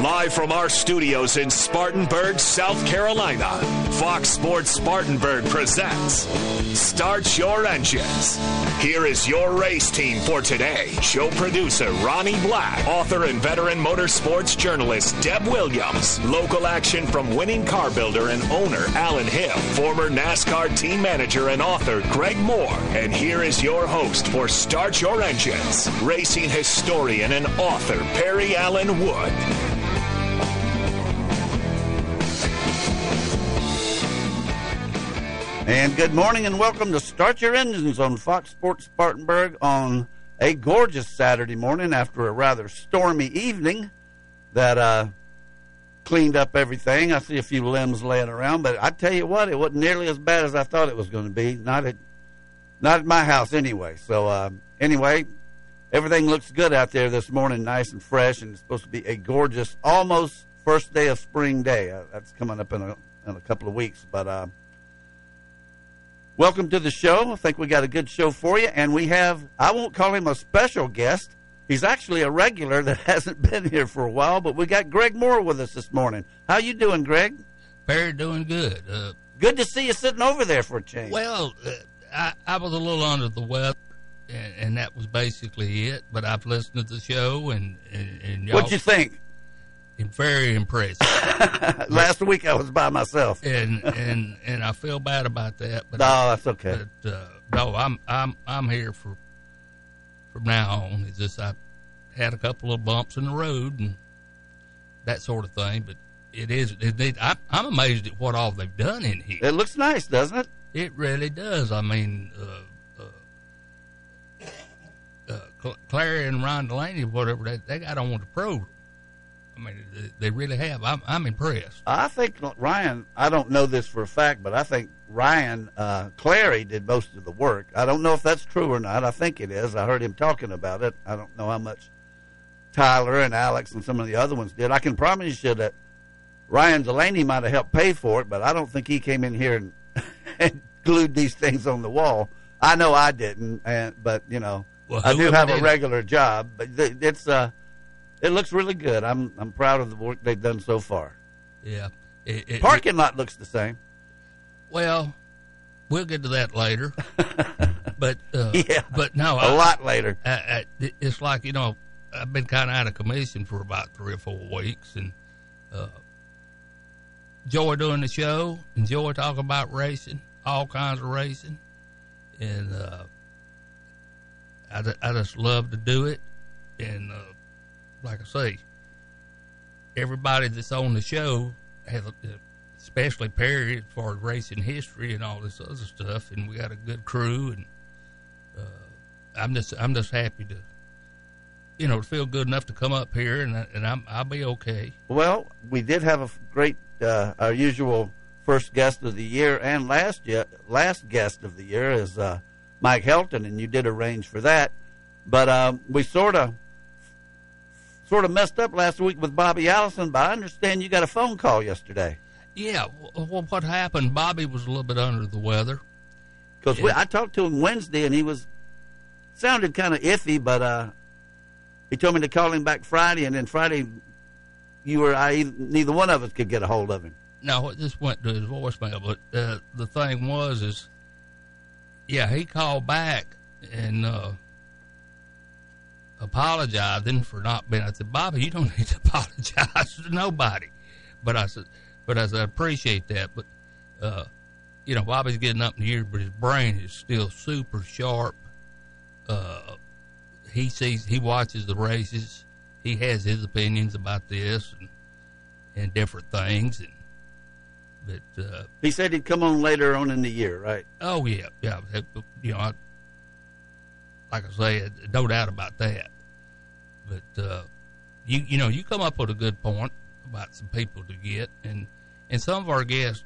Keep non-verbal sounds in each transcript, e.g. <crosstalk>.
Live from our studios in Spartanburg, South Carolina, Fox Sports Spartanburg presents Start Your Engines. Here is your race team for today. Show producer Ronnie Black, author and veteran motorsports journalist Deb Williams, local action from winning car builder and owner Alan Hill, former NASCAR team manager and author Greg Moore. And here is your host for Start Your Engines, racing historian and author Perry Allen Wood. And good morning and welcome to Start Your Engines on Fox Sports Spartanburg on a gorgeous Saturday morning after a rather stormy evening that uh, cleaned up everything. I see a few limbs laying around, but I tell you what, it wasn't nearly as bad as I thought it was going to be. Not at, not at my house anyway. So uh, anyway, everything looks good out there this morning, nice and fresh, and it's supposed to be a gorgeous, almost first day of spring day. Uh, that's coming up in a, in a couple of weeks, but. Uh, Welcome to the show. I think we got a good show for you, and we have I won't call him a special guest. He's actually a regular that <laughs> hasn't been here for a while, but we got Greg Moore with us this morning. How you doing, Greg? Perry, doing good. Uh, good to see you sitting over there for a change. Well, uh, I, I was a little under the weather, and, and, that was basically it. But I've listened to the show, and and, and what'd you think? Very impressed. <laughs> Last week I was by myself, and <laughs> and and I feel bad about that. But no, I, that's okay. But, uh, no, I'm I'm I'm here for from now on. It's just I had a couple of bumps in the road and that sort of thing, but it is. It, it, I, I'm amazed at what all they've done in here. It looks nice, doesn't it? It really does. I mean. Uh, uh, uh, Clary and Ron Delaney, whatever they, they got on with the program. I mean, they really have. I'm, I'm impressed. I think Ryan. I don't know this for a fact, but I think Ryan uh, Clary did most of the work. I don't know if that's true or not. I think it is. I heard him talking about it. I don't know how much Tyler and Alex and some of the other ones did. I can promise you that Ryan Delaney might have helped pay for it, but I don't think he came in here and, <laughs> and glued these things on the wall. I know I didn't, and but you know, well, I do have a regular job. But it's uh it looks really good. I'm I'm proud of the work they've done so far. Yeah, it, it, parking it, lot looks the same. Well, we'll get to that later. <laughs> but uh, yeah, but no, a I, lot later. I, I, it's like you know, I've been kind of out of commission for about three or four weeks, and uh, enjoy doing the show. Enjoy talking about racing, all kinds of racing, and uh, I, I just love to do it, and. Uh, like I say, everybody that's on the show has, especially Perry, as far as racing history and all this other stuff, and we got a good crew, and uh, I'm just I'm just happy to, you know, to feel good enough to come up here, and and I'm I'll be okay. Well, we did have a great uh, our usual first guest of the year and last year, last guest of the year is uh, Mike Helton, and you did arrange for that, but um, we sort of sort of messed up last week with Bobby Allison, but I understand you got a phone call yesterday. Yeah, well, what happened? Bobby was a little bit under the weather. Because I talked to him Wednesday, and he was sounded kind of iffy, but uh, he told me to call him back Friday, and then Friday, you were I neither one of us could get a hold of him. No, it just went to his voicemail. But uh, the thing was, is yeah, he called back, and uh, apologizing for not being. I said, Bobby, you don't <laughs> need to apologize to nobody. But I said, but I said, I appreciate that. But, uh, you know, Bobby's getting up in years, but his brain is still super sharp. Uh, he sees, he watches the races. He has his opinions about this and, and different things. And, but, uh, he said he'd come on later on in the year, right? Oh yeah, yeah. You know, I, like I say, no doubt about that. But uh, you you know, you come up with a good point about some people to get, and and some of our guests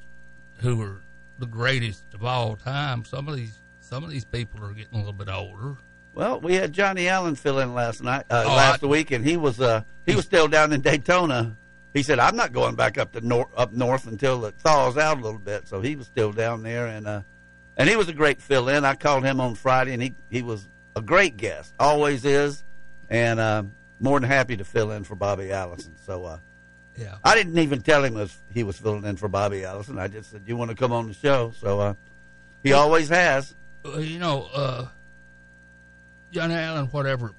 who are the greatest of all time, some of these some of these people are getting a little bit older. Well, we had Johnny Allen fill in last night, uh, oh, last I, week, and he was uh, he was still down in Daytona. He said, "I'm not going back up to nor- up north until it thaws out a little bit." So he was still down there, and uh, and he was a great fill in. I called him on Friday, and he he was a great guest, always is, and uh, more than happy to fill in for Bobby Allison. So uh, Yeah. I didn't even tell him was he was filling in for Bobby Allison. I just said, "You want to come on the show?" So uh, he always has. You know, uh, John Allen, whatever,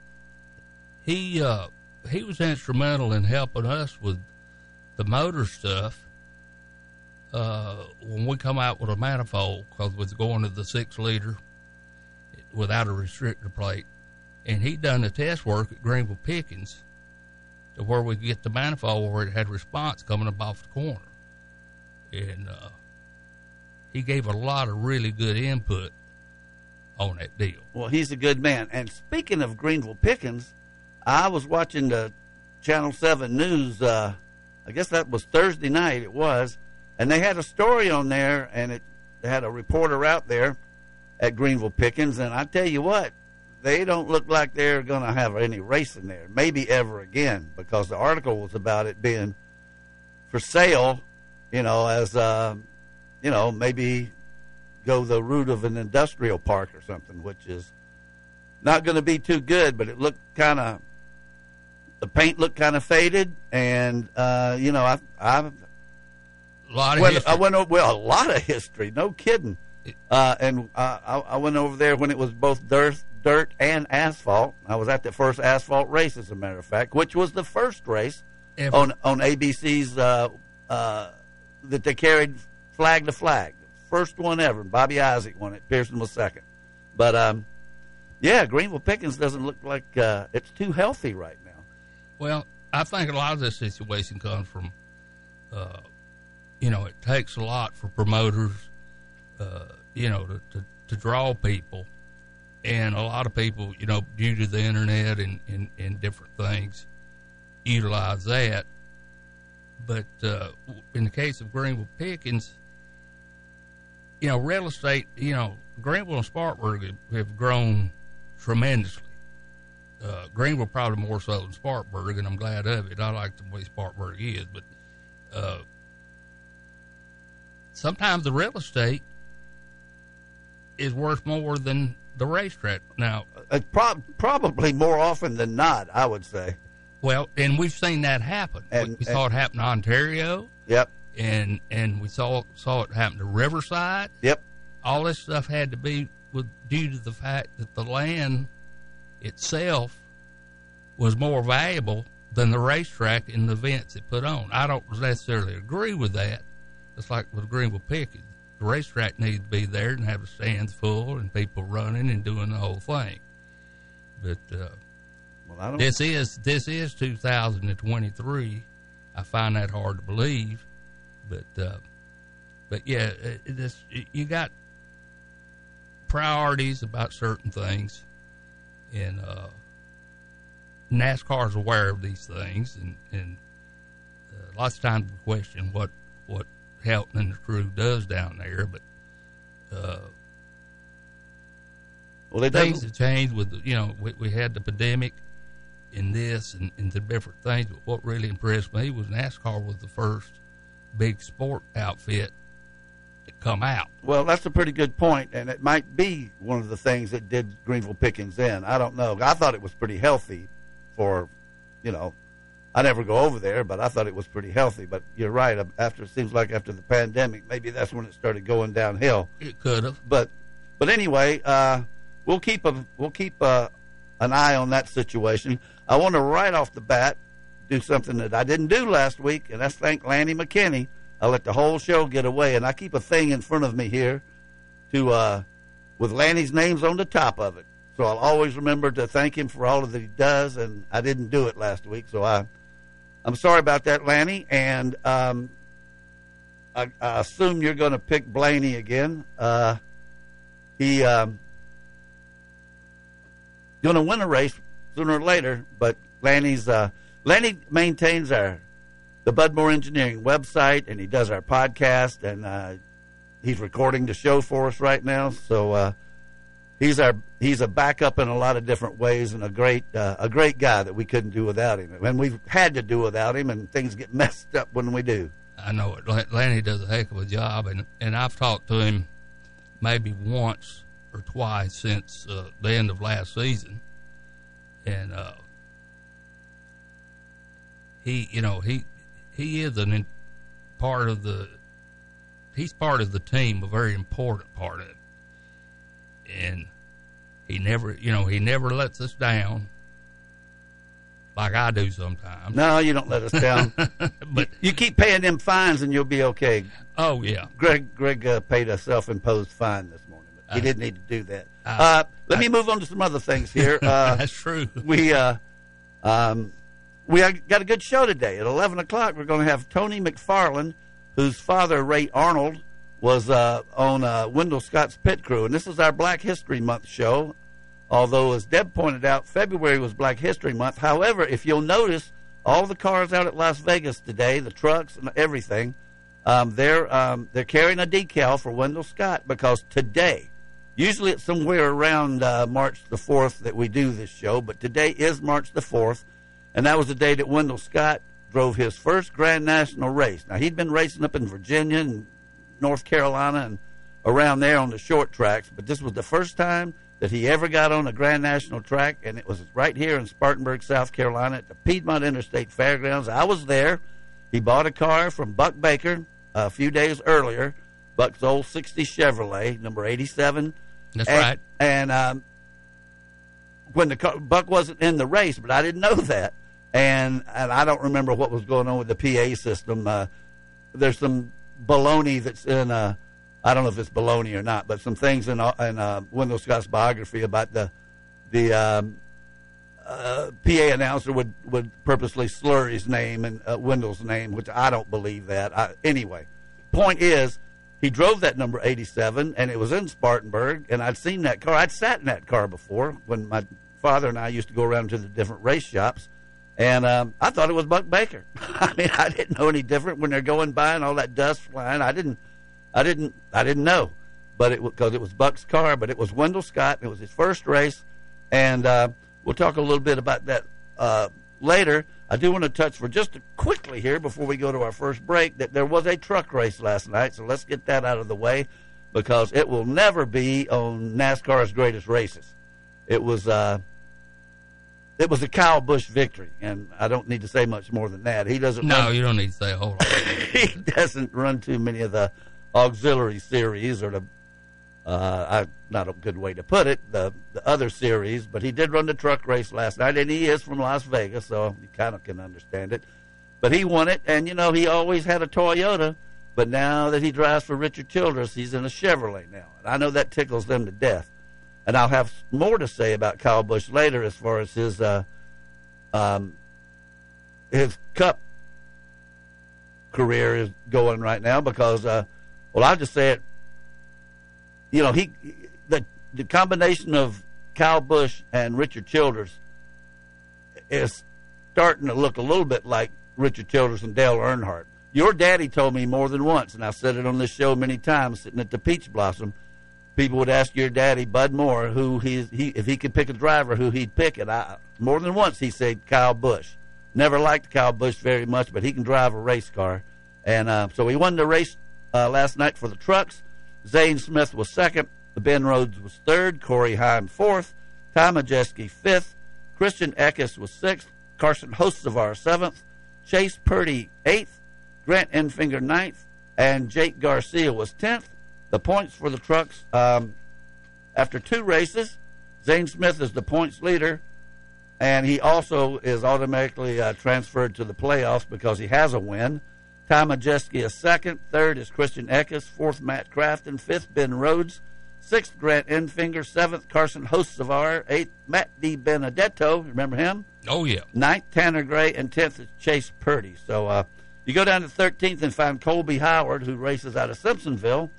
he uh, he was instrumental in helping us with the motor stuff. Uh, when we come out with a manifold, because we're going to the six liter without a restrictor plate, and he done the test work at Greenville Pickens to where we get the manifold where it had response coming up off the corner, and uh, he gave a lot of really good input on that deal. Well, he's a good man. And speaking of Greenville Pickens, I was watching the Channel Seven News. Uh, I guess that was Thursday night. It was, and they had a story on there, and it had a reporter out there at Greenville Pickens, and I tell you what, they don't look like they're going to have any racing there, maybe ever again, because the article was about it being for sale, you know, as uh, you know, maybe go the route of an industrial park or something, which is not going to be too good. But it looked kind of the paint looked kind of faded, and uh, you know, I I A lot of went. I went over well a lot of history, no kidding. Uh, and I, I went over there when it was both dirt, dirt and asphalt. I was at the first asphalt race, as a matter of fact, which was the first race Ever. on on ABC's uh, uh, that they carried flag to flag. First one ever. Bobby Isaac won it. Pearson was second. But um, yeah, Greenville Pickens doesn't look like uh, it's too healthy right now. Well, I think a lot of this situation comes from, uh, you know, it takes a lot for promoters, uh, you know, to, to, to draw people. And a lot of people, you know, due to the internet and, and, and different things, utilize that. But uh, in the case of Greenville Pickens, you know, real estate, you know, Greenville and Spartanburg have, grown tremendously uh, Greenville probably more so than Spartanburg, and I'm glad of it. I like the way Spartanburg is, but uh, sometimes the real estate is worth more than the racetrack. Now, Uh, prob- probably more often than not, I would say. well, and we've seen that happen. We- And- saw it happen in Ontario, Yep, and and we saw saw it happen to Riverside. yep. All this stuff had to be with due to the fact that the land itself was more valuable than the racetrack and the events it put on. I don't necessarily agree with that. It's like with Greenville Pickens. The racetrack needs to be there and have the stands full and people running and doing the whole thing. But uh, Well, I don't. this is this is 2023. I find that hard to believe, but uh, but yeah, it, it you got priorities about certain things, and uh, NASCAR's aware of these things, and and uh, lots of times we question what Helton and the crew does down there, but uh, well, it things have changed with you know we, we had the pandemic in this and, and the different things but what really impressed me was NASCAR was the first big sport outfit to come out Well, that's a pretty good point, and it might be one of the things that did Greenville Pickens in. I don't know. I thought it was pretty healthy for, you know, I never go over there, but I thought it was pretty healthy. But you're right. After it seems like after the pandemic, maybe that's when it started going downhill. it could have But but anyway, uh, we'll keep a we'll keep uh an eye on that situation. I want to right off the bat do something that I didn't do last week, and that's thank Lanny McKinney. I let the whole show get away, and I keep a thing in front of me here to uh, with Lanny's names on the top of it. So I'll always remember to thank him for all that he does, and I didn't do it last week, so I I'm sorry about that, Lanny. And um, I, I assume you're going to pick Blaney again. Uh, he um, going to win a race sooner or later. But Lanny's uh, Lanny maintains our the Bud Moore Engineering website, and he does our podcast, and uh, he's recording the show for us right now. So uh, he's our he's a backup in a lot of different ways, and a great uh, a great guy that we couldn't do without him. And we've had to do without him, and things get <laughs> messed up when we do. I know it. Lanny does a heck of a job, and and I've talked to him maybe once or twice since uh, the end of last season, and uh, he, you know, he he is an part of the. He's part of the team, a very important part of it, and he never, you know, he never lets us down like I do sometimes. No, you don't let us down. <laughs> but you keep paying them fines, and you'll be okay. oh yeah, Greg Greg uh, paid a self-imposed fine this morning, but he Uh, didn't need to do that. uh, Uh, let I- me move on to some other things here. <laughs> Uh, that's true. we uh, um, we got a good show today. At eleven o'clock, we're going to have Tony McFarland, whose father Ray Arnold was uh, on uh, Wendell Scott's pit crew, and this is our Black History Month show. Although, as Deb pointed out, February was Black History Month. However, if you'll notice, all the cars out at Las Vegas today, the trucks and everything, um, they're um, they're carrying a decal for Wendell Scott because today, usually it's somewhere around uh, March the fourth that we do this show, but today is March the fourth, and that was the day that Wendell Scott drove his first Grand National race. Now he'd been racing up in Virginia and North Carolina and around there on the short tracks, but this was the first time that he ever got on a Grand National track, and it was right here in Spartanburg, South Carolina, at the Piedmont Interstate Fairgrounds. I was there. He bought a car from Buck Baker a few days earlier, Buck's old 60 Chevrolet, number 87. That's And- right. And um, when the car, Buck wasn't in the race, but I didn't know that, and and I don't remember what was going on with the PA system. Uh, there's some baloney that's in uh, I don't know if it's baloney or not, but some things in uh, in uh, Wendell Scott's biography about the the um, uh, PA announcer would would purposely slur his name and uh, Wendell's name, which I don't believe that. I, anyway, point is. He drove that number 87, and it was in Spartanburg, and I'd seen that car. I'd sat in that car before when my father and I used to go around to the different race shops, and um, I thought it was Buck Baker. <laughs> I mean, I didn't know any different when they're going by and all that dust flying. I didn't, I didn't, I didn't know, but it because it was Buck's car, but it was Wendell Scott. It was his first race, and uh, we'll talk a little bit about that uh, later. I do want to touch for just quickly here before we go to our first break that there was a truck race last night, so let's get that out of the way because it will never be on NASCAR's greatest races. It was uh, it was a Kyle Busch victory, and I don't need to say much more than that. He doesn't. No, run- you don't need to say a whole lot. <laughs> he doesn't run too many of the auxiliary series or the uh, I, not a good way to put it, the the other series. But he did run the truck race last night, and he is from Las Vegas, so you kind of can understand it. But he won it, and you know he always had a Toyota. But now that he drives for Richard Childress, he's in a Chevrolet now, and I know that tickles them to death. And I'll have more to say about Kyle Busch later as far as his uh, um, his Cup career is going right now because, uh, well, I'll just say it. You know, he the the combination of Kyle Busch and Richard Childress is starting to look a little bit like Richard Childress and Dale Earnhardt. Your daddy told me more than once, and I've said it on this show many times, sitting at the Peach Blossom. People would ask your daddy, Bud Moore, who he, he if he could pick a driver, who he'd pick. And I more than once he said Kyle Busch. Never liked Kyle Busch very much, but he can drive a race car. And uh, so he won the race uh, last night for the trucks. Zane Smith was second. Ben Rhodes was third. Corey Heim fourth. Ty Majeski fifth. Christian Eckes was sixth. Carson Hocevar seventh. Chase Purdy eighth. Grant Enfinger ninth. And Jake Garcia was tenth. The points for the trucks um, after two races, Zane Smith is the points leader, and he also is automatically uh, transferred to the playoffs because he has a win. Ty Majeski is second. Third is Christian Eckes. Fourth, Matt Crafton. Fifth, Ben Rhodes. Sixth, Grant Enfinger. Seventh, Carson Hocevar. Eighth, Matt DiBenedetto. Remember him? Oh yeah, Ninth, Tanner Gray, and tenth is Chase Purdy. So uh, you go down to thirteenth and find Colby Howard, who races out of Simpsonville.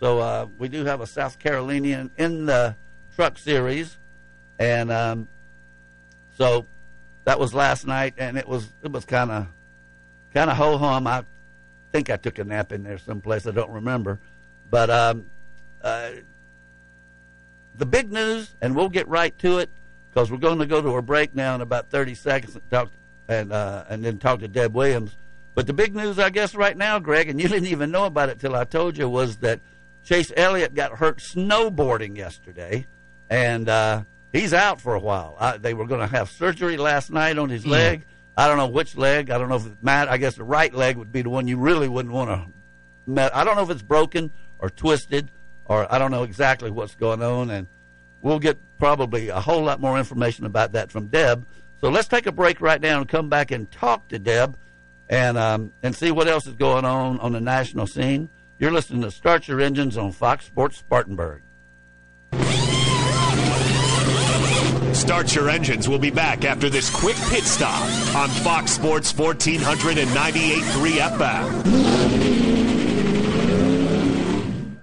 So uh, we do have a South Carolinian in the truck series, and um, so that was last night, and it was it was kind of kind of ho hum. I think I took a nap in there someplace. I don't remember, but um, uh, the big news, and we'll get right to it because we're going to go to a break now in about 30 seconds and talk and uh, and then talk to Deb Williams. But the big news, I guess, right now, Greg, and you <laughs> didn't even know about it till I told you, was that Chase Elliott got hurt snowboarding yesterday, and uh, he's out for a while. I, they were going to have surgery last night on his Yeah. leg. I don't know which leg. I don't know if it's Matt. I guess the right leg would be the one you really wouldn't want to. Met. I don't know if it's broken or twisted, or I don't know exactly what's going on, and we'll get probably a whole lot more information about that from Deb. So let's take a break right now and come back and talk to Deb, and um, and see what else is going on on the national scene. You're listening to Start Your Engines on Fox Sports Spartanburg. Start Your Engines will be back after this quick pit stop on Fox Sports 1498.3 FM.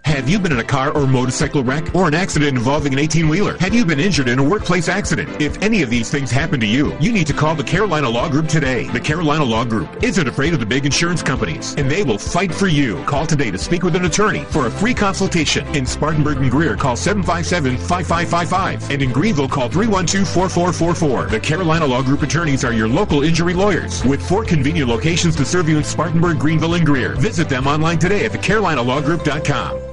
Have you been in a car or motorcycle wreck or an accident involving an 18 wheeler? Have you been injured in a workplace accident? If any of these things happen to you, you need to call the Carolina Law Group today. The Carolina Law Group isn't afraid of the big insurance companies, and they will fight for you. Call today to speak with an attorney for a free consultation. In Spartanburg and Greer, call 757-5555. And in Greenville, call 312-4444. The Carolina Law Group attorneys are your local injury lawyers with four convenient locations to serve you in Spartanburg, Greenville, and Greer. Visit them online today at thecarolinalawgroup.com.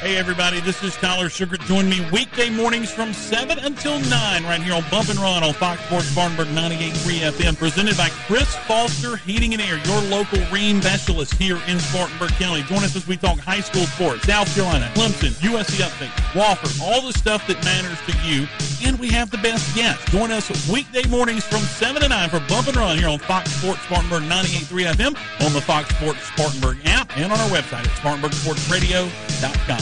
Hey, everybody, this is Tyler Sugar. Join me weekday mornings from 7 until 9 right here on Bump and Run on Fox Sports Spartanburg 98.3 FM, presented by Chris Foster Heating and Air, your local rain specialist here in Spartanburg County. Join us as we talk high school sports, South Carolina, Clemson, USC Upstate, Wofford, all the stuff that matters to you, and we have the best guests. Join us weekday mornings from 7 to 9 for Bump and Run here on Fox Sports Spartanburg 98.3 FM, on the Fox Sports Spartanburg app, and on our website at SpartanburgSportsRadio.com.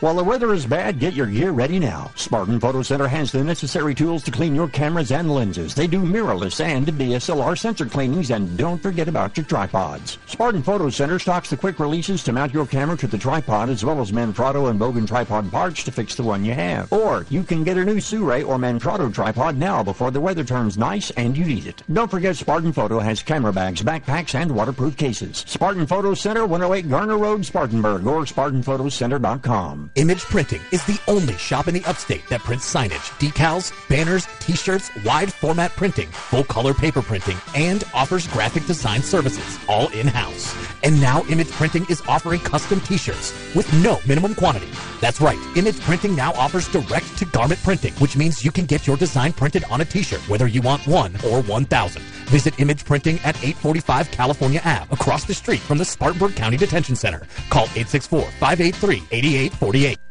While the weather is bad, get your gear ready now. Spartan Photo Center has the necessary tools to clean your cameras and lenses. They do mirrorless and DSLR sensor cleanings, and don't forget about your tripods. Spartan Photo Center stocks the quick releases to mount your camera to the tripod, as well as Manfrotto and Bogen tripod parts to fix the one you have. Or you can get a new Sirui or Manfrotto tripod now before the weather turns nice and you need it. Don't forget Spartan Photo has camera bags, backpacks, and waterproof cases. Spartan Photo Center, 108 Garner Road, Spartanburg, or SpartanPhotoCenter.com. Image Printing is the only shop in the upstate that prints signage, decals, banners, t-shirts, wide format printing, full color paper printing, and offers graphic design services, all in-house. And now Image Printing is offering custom t-shirts with no minimum quantity. That's right, Image Printing now offers direct to garment printing, which means you can get your design printed on a t-shirt, whether you want one or 1,000. Visit Image Printing at 845 California Ave, across the street from the Spartanburg County Detention Center. Call 864-583-8848.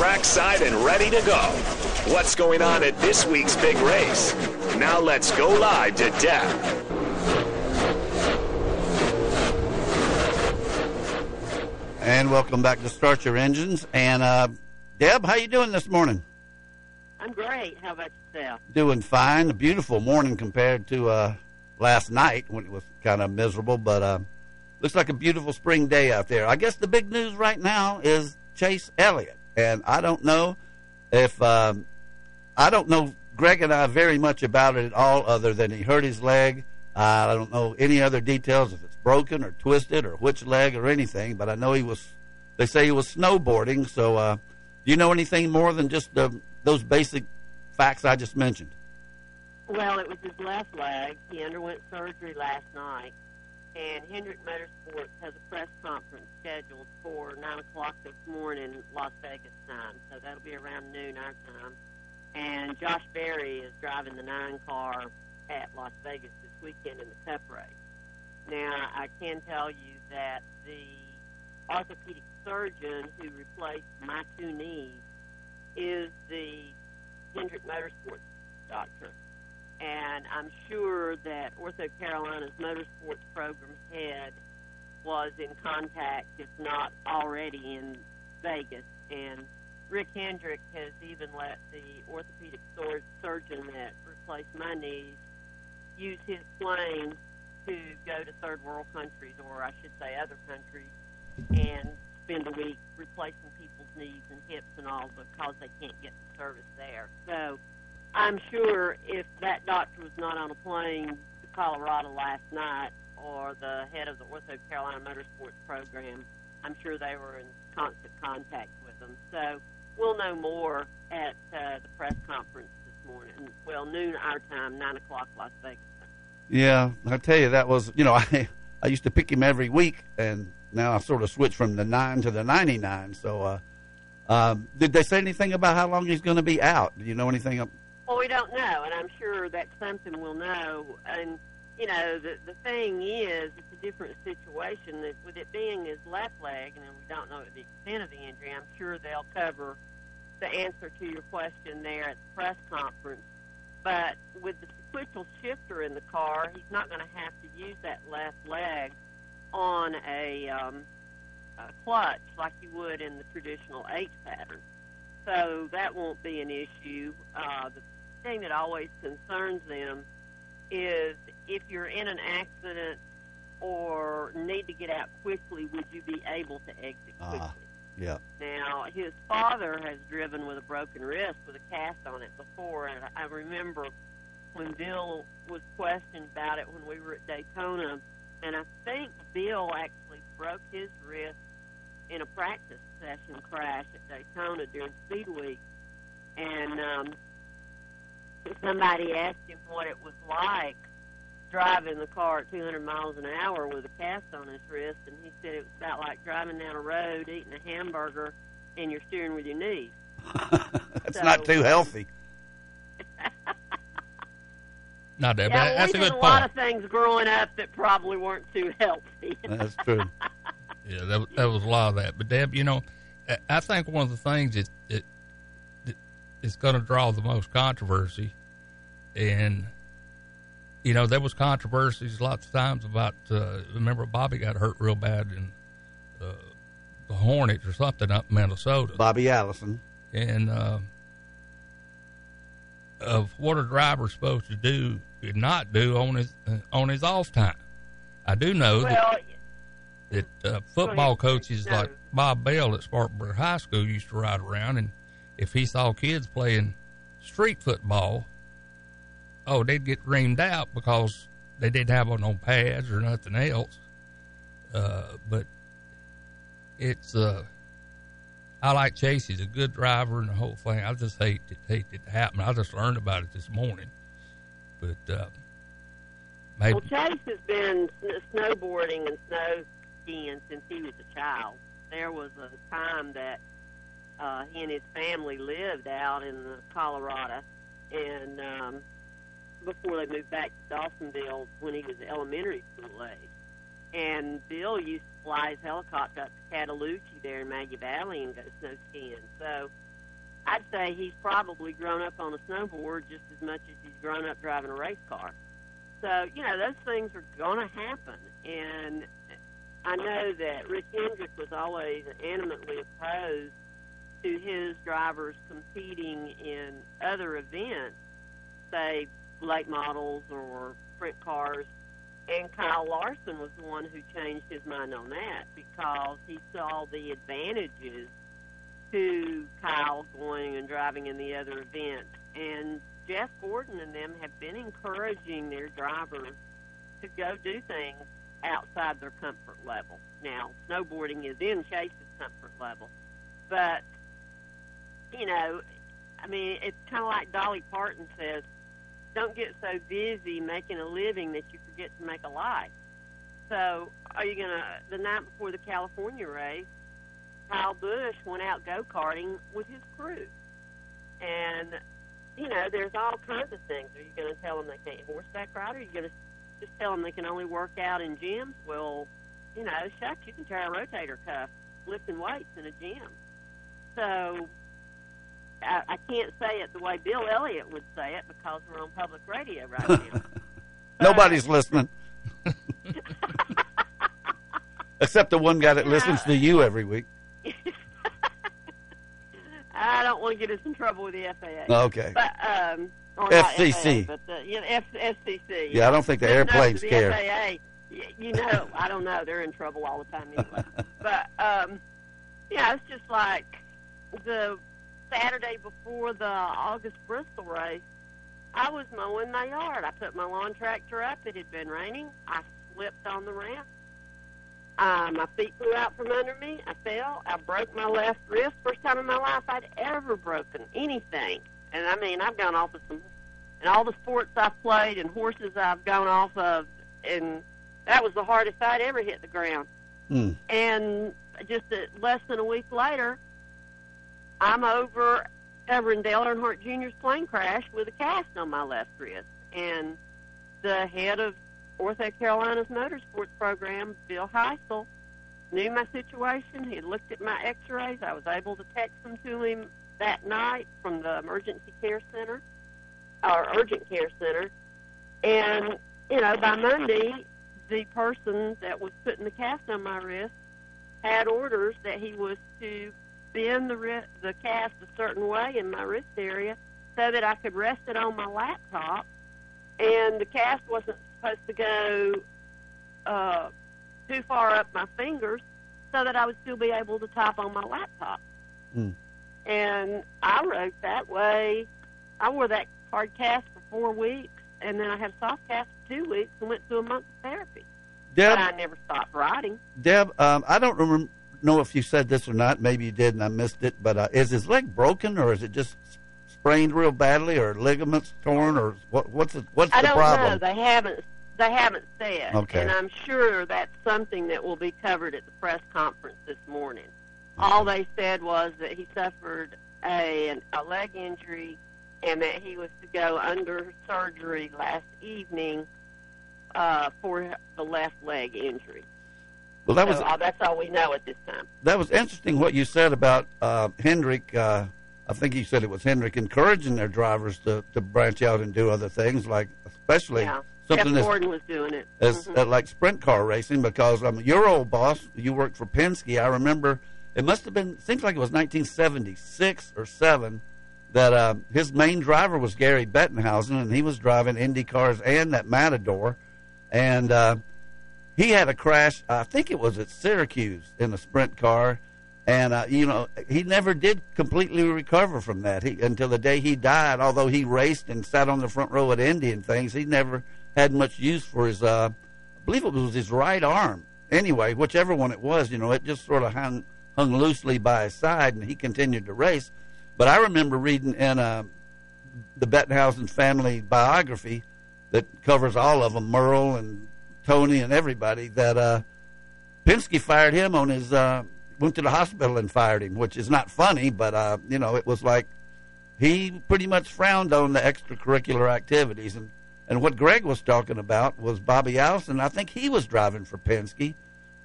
Trackside and ready to go. What's going on at this week's big race? Now let's go live to Deb. And welcome back to Start Your Engines. And uh, Deb, how you doing this morning? I'm great. How about yourself? Doing fine. A beautiful morning compared to uh, last night when it was kind of miserable, but uh, looks like a beautiful spring day out there. I guess the big news right now is Chase Elliott, and I don't know if um, I don't know Greg and I very much about it at all, other than he hurt his leg. Uh, I don't know any other details if it's broken or twisted or which leg or anything, but I know he was. They say he was snowboarding. So, uh, do you know anything more than just the, those basic facts I just mentioned? Well, it was his left leg. He underwent surgery last night, and Hendrick Motorsports has a press conference scheduled for 9 o'clock this morning, Las Vegas time. So that'll be around noon our time. and Josh Berry is driving the nine car at Las Vegas this weekend in the Cup race. Now, I can tell you that the orthopedic surgeon who replaced my two knees is the Hendrick Motorsports doctor. And I'm sure that Ortho Carolina's motorsports program head was in contact, if not already in Vegas. And Rick Hendrick has even let the orthopedic sur- surgeon that replaced my knees use his plane to go to third world countries, or I should say other countries, and spend a week replacing people's knees and hips and all because they can't get the service there. So I'm sure if that doctor was not on a plane to Colorado last night, or the head of the Ortho Carolina Motorsports program, I'm sure they were in constant contact with them. So we'll know more at uh, the press conference this morning. Well, noon our time, nine o'clock Las Vegas. Yeah, I tell you, that was you know <laughs> I I used to pick him every week, and now I sort of switched from the nine to the ninety nine. So, uh, um, did they say anything about how long he's going to be out? Do you know anything? Well, we don't know, and I'm sure that's something we'll know. And you know, the the thing is, it's a different situation. That with it being his left leg, and we don't know the extent of the injury, I'm sure they'll cover the answer to your question there at the press conference. But with the sequential shifter in the car, he's not going to have to use that left leg on a, um, a clutch like you would in the traditional H pattern. So that won't be an issue. Uh, the thing that always concerns them is if you're in an accident or need to get out quickly, would you be able to exit quickly? Ah, yeah. Now, his father has driven with a broken wrist with a cast on it before, and I remember when Bill was questioned about it when we were at Daytona, and I think Bill actually broke his wrist in a practice session crash at Daytona during Speed Week, and um, somebody asked him what it was like driving the car at 200 miles an hour with a cast on his wrist, and he said it was about like driving down a road, eating a hamburger, and you're steering with your knees. <laughs> That's So- not too healthy. <laughs> Not that yeah, bad. well, That's we a did good a lot point. of things growing up that probably weren't too healthy. <laughs> That's true. Yeah, that, that was a lot of that. But Deb, you know, I- I think one of the things that that, that is going to draw the most controversy, and you know, there was controversies lots of times about. Uh, remember, Bobby got hurt real bad in uh, the Hornets or something up in Minnesota. Bobby Allison. and uh, of what a driver's supposed to do and not do on his uh, on his off time. I do know well, that that uh, football coaches No. like Bob Bell at Spartanburg High School used to ride around, and if he saw kids playing street football, oh, they'd get reamed out because they didn't have on no pads or nothing else. Uh, but it's uh, I like Chase. He's a good driver and the whole thing. I just hate it, hate it to happen. I just learned about it this morning, but uh, maybe Well, Chase has been snowboarding and snow skiing since he was a child. There was a time that uh, he and his family lived out in the Colorado, and um, before they moved back to Dawsonville when he was elementary school age. And Bill used to fly his helicopter up to Cataloochee there in Maggie Valley and go snow skiing. So I'd say he's probably grown up on a snowboard just as much as he's grown up driving a race car. So, you know, those things are going to happen. And I know that Rick Hendrick was always animately opposed to his drivers competing in other events, say late models or sprint cars. And Kyle Larson was the one who changed his mind on that because he saw the advantages to Kyle going and driving in the other events. And Jeff Gordon and them have been encouraging their drivers to go do things outside their comfort level. Now, snowboarding is in Chase's comfort level, but you know, I mean, it's kind of like Dolly Parton says, "Don't get so busy making a living that you forget to make a life." So, are you gonna? The night before the California race, Kyle Busch went out go karting with his crew, and you know, there's all kinds of things. Are you going to tell them they can't horseback ride? Or are you going to just tell them they can only work out in gyms? Well, you know, shucks, you can try a rotator cuff lifting weights in a gym. So I, I can't say it the way Bill Elliott would say it because we're on public radio right now. <laughs> Nobody's listening. <laughs> Except the one guy that listens to you every week. <laughs> I don't want to get us in trouble with the FAA. Okay. But um, FCC. FAA, but the yeah, F, FCC. Yeah, I don't think the airplanes the care. FAA, you know, I don't know. They're in trouble all the time anyway. but um, yeah, it's just like the Saturday before the August Bristol race. I was mowing my yard. I put my lawn tractor up. It had been raining. I slipped on the ramp. Uh, my feet flew out from under me. I fell. I broke my left wrist. First time in my life I'd ever broken anything. And I mean, I've gone off of some, and all the sports I've played and horses I've gone off of, and that was the hardest I'd ever hit the ground. Hmm. And just a, less than a week later, I'm over over in Dale Earnhardt Jr.'s plane crash with a cast on my left wrist. And the head of Ortho Carolina's motorsports program, Bill Heisel, knew my situation. He looked at my x-rays. I was able to text them to him that night from the emergency care center, or urgent care center. And, you know, by Monday, the person that was putting the cast on my wrist had orders that he was to bend the wrist, the cast a certain way in my wrist area so that I could rest it on my laptop, and the cast wasn't supposed to go uh, too far up my fingers so that I would still be able to type on my laptop. Hmm. And I wrote that way. I wore that hard cast for four weeks, and then I had a soft cast for two weeks and went through a month of therapy. Deb, But I never stopped writing. Deb, um, I don't remem- know if you said this or not. Maybe you did, and I missed it. But uh, is his leg broken, or is it just sprained real badly, or ligaments torn, or what? What's it, what's I the don't know. They haven't. They haven't said. Okay. And I'm sure that's something that will be covered at the press conference this morning. All they said was that he suffered a an, a leg injury, and that he was to go under surgery last evening uh, for the left leg injury. Well, that was So, uh, that's all we know at this time. that was interesting what you said about uh, Hendrick. Uh, I think you said it was Hendrick encouraging their drivers to, to branch out and do other things, like especially Yeah. something Jeff Gordon was doing it. as Mhm. uh, like sprint car racing because um, your old boss, you worked for Penske. I remember it must have been seems like it was 1976 or seven that uh, his main driver was Gary Bettenhausen, and he was driving Indy cars and that Matador, and uh, he had a crash. I think it was at Syracuse in a sprint car. And uh, you know he never did completely recover from that he, until the day he died. Although he raced and sat on the front row at Indy and things, he never had much use for his. Uh, I believe it was his right arm. Anyway, whichever one it was, you know, it just sort of hung hung loosely by his side, and he continued to race. But I remember reading in uh, the Bettenhausen family biography that covers all of them, Merle and Tony and everybody, that uh, Penske fired him on his. Uh, went to the hospital and fired him, which is not funny, but uh, you know, it was like he pretty much frowned on the extracurricular activities. And and what Greg was talking about was Bobby Allison. I think he was driving for Penske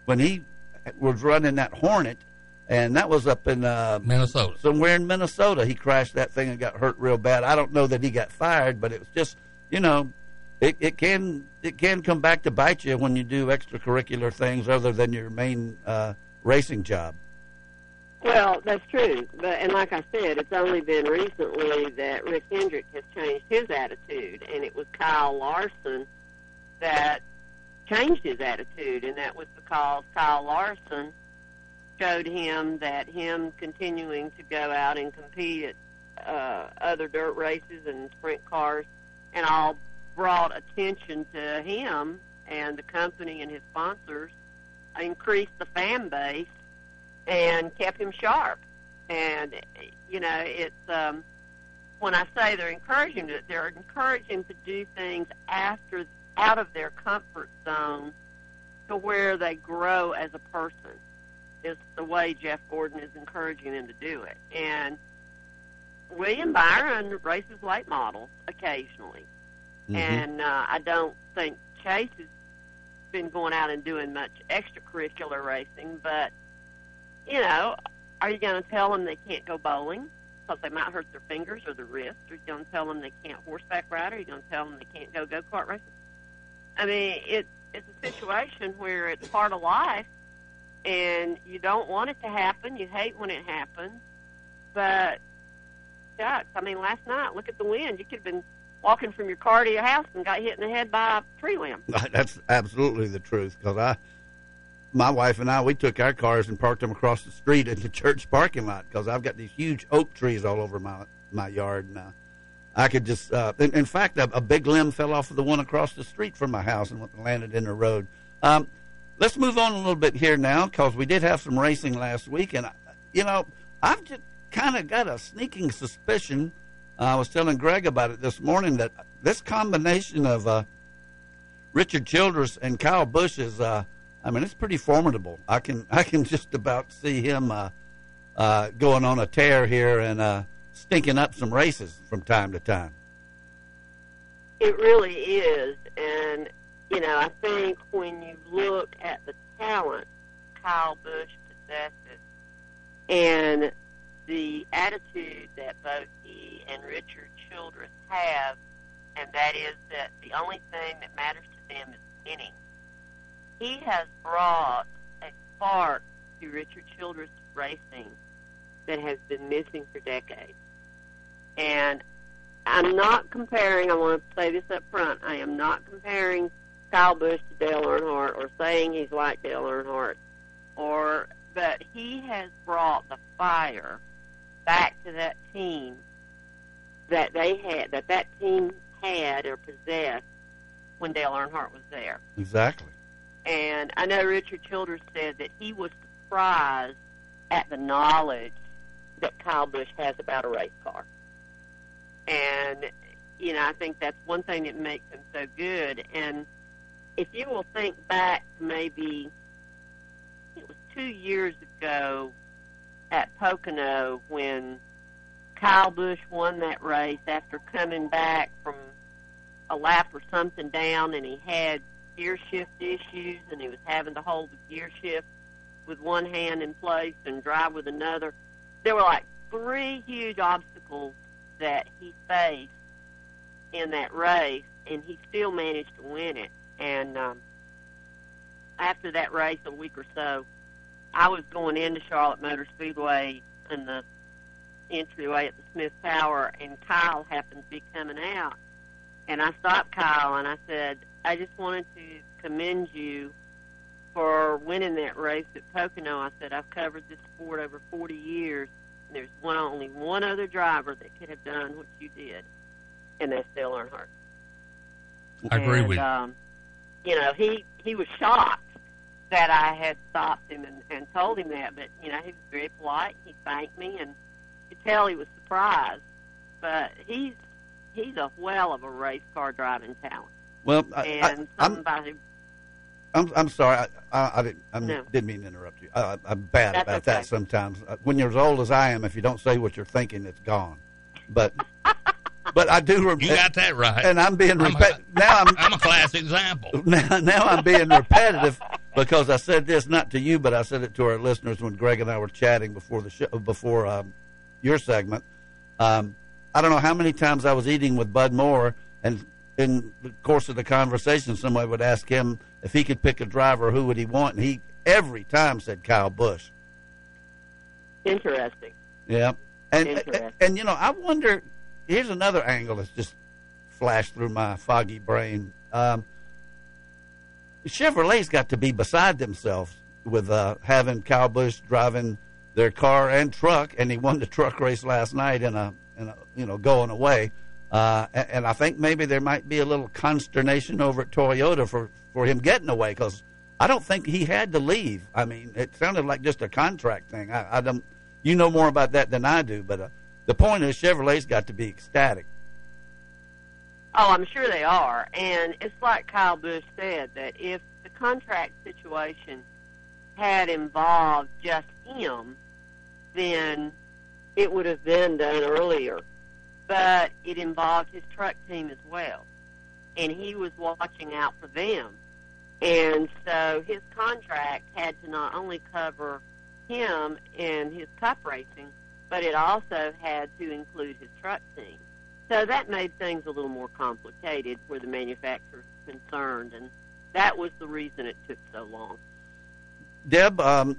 when he was running that Hornet, and that was up in uh, Minnesota. somewhere in Minnesota. He crashed that thing and got hurt real bad. I don't know that he got fired, but it was just you know. It, it can it can come back to bite you when you do extracurricular things other than your main uh, racing job. Well, that's true, but and like I said, it's only been recently that Rick Hendrick has changed his attitude, and it was Kyle Larson that changed his attitude, and that was because Kyle Larson showed him that him continuing to go out and compete at uh, other dirt races and sprint cars and all brought attention to him and the company and his sponsors increased the fan base and kept him sharp. And you know, it's um, when I say they're encouraging it, they're encouraging to do things after out of their comfort zone to where they grow as a person. Is the way Jeff Gordon is encouraging them to do it. And William Byron races late models occasionally, Mhm. and uh, I don't think Chase has been going out and doing much extracurricular racing. But you know, are you going to tell them they can't go bowling because they might hurt their fingers or their wrist? Are you going to tell them they can't horseback ride? Are you going to tell them they can't go go kart racing? I mean, it's it's a situation where it's part of life, and you don't want it to happen. You hate when it happens, but shucks, I mean, last night, look at the wind. You could have been walking from your car to your house and got hit in the head by a tree limb. <laughs> That's absolutely the truth. Because I, my wife and I, we took our cars and parked them across the street in the <laughs> church parking lot. Because I've got these huge oak trees all over my my yard, and uh, I could just. Uh, in, in fact, a, a big limb fell off of the one across the street from my house and landed in the road. Um, let's move on a little bit here now, because we did have some racing last week, and uh, you know, I've just kind of got a sneaking suspicion. I was telling Greg about it this morning that this combination of uh, Richard Childress and Kyle Busch is, uh, I mean, it's pretty formidable. I can <laughs> I can just about see him uh, uh, going on a tear here and uh, stinking up some races from time to time. It really is, and you know, I think when you look at the talent Kyle Busch possesses and the attitude that both and Richard Childress have, and that is that the only thing that matters to them is winning. He has brought a spark to Richard Childress racing that has been missing for decades. And I'm not comparing, I want to say this up front, I am not comparing Kyle Busch to Dale Earnhardt or saying he's like Dale Earnhardt or but he has brought the fire back to that team that they had that that team had or possessed when Dale Earnhardt was there. Exactly. And I know Richard Childress said that he was surprised at the knowledge that Kyle Busch has about a race car. And, you know, I think that's one thing that makes him so good. And if you will think back to maybe, it was two years ago at Pocono when Kyle Busch won that race after coming back from a lap or something down and he had gear shift issues and he was having to hold the gear shift with one hand in place and drive with another. There were like three huge obstacles that he faced in that race and he still managed to win it. And um, after that race, a week or so, I was going into Charlotte Motor Speedway in the entryway at the Smith Tower, and Kyle happened to be coming out. And I stopped Kyle and I said, I just wanted to commend you for winning that race at Pocono. I said, I've covered this sport over 40 years, and there's one only one other driver that could have done what you did, and that's Dale Earnhardt. I agree and, with you. Um, you know, he he was shocked that I had stopped him and, and told him that, but you know, he was very polite. He thanked me, and tell he was surprised. But he's he's a well of a race car driving talent, Well, I, I, and I'm, somebody. I'm I'm sorry. I, I, I didn't I No. didn't mean to interrupt you. I, I'm bad That's about okay. that sometimes. Uh, When you're as old as I am, if you don't say what you're thinking, it's gone. But <laughs> but I do. Rem- You got that right. And I'm being I'm a- now. I'm I'm a class example. <laughs> now, now I'm being repetitive because I said this not to you, but I said it to our listeners when Greg and I were chatting before the show, before um, your segment. Um, I don't know how many times I was eating with Bud Moore, and in the course of the conversation, somebody would ask him if he could pick a driver, who would he want, and he every time said Kyle Busch. Interesting. Yeah, and, and Interesting. and you know, I wonder. Here's another angle that's just flashed through my foggy brain. Um, Chevrolet's got to be beside themselves with uh, having Kyle Busch driving their car and truck, and he won the truck race last night in a, in a you know going away. Uh, and, and I think maybe there might be a little consternation over at Toyota for for him getting away because I don't think he had to leave. I mean, it sounded like just a contract thing. I, I don't. You know more about that than I do, but uh, the point is Chevrolet's got to be ecstatic. Oh, I'm sure they are. And it's like Kyle Busch said that if the contract situation had involved just him, then it would have been done earlier. But it involved his truck team as well. And he was watching out for them. And so his contract had to not only cover him and his cup racing, but it also had to include his truck team. So that made things a little more complicated where the manufacturer was concerned, and that was the reason it took so long. Deb, um,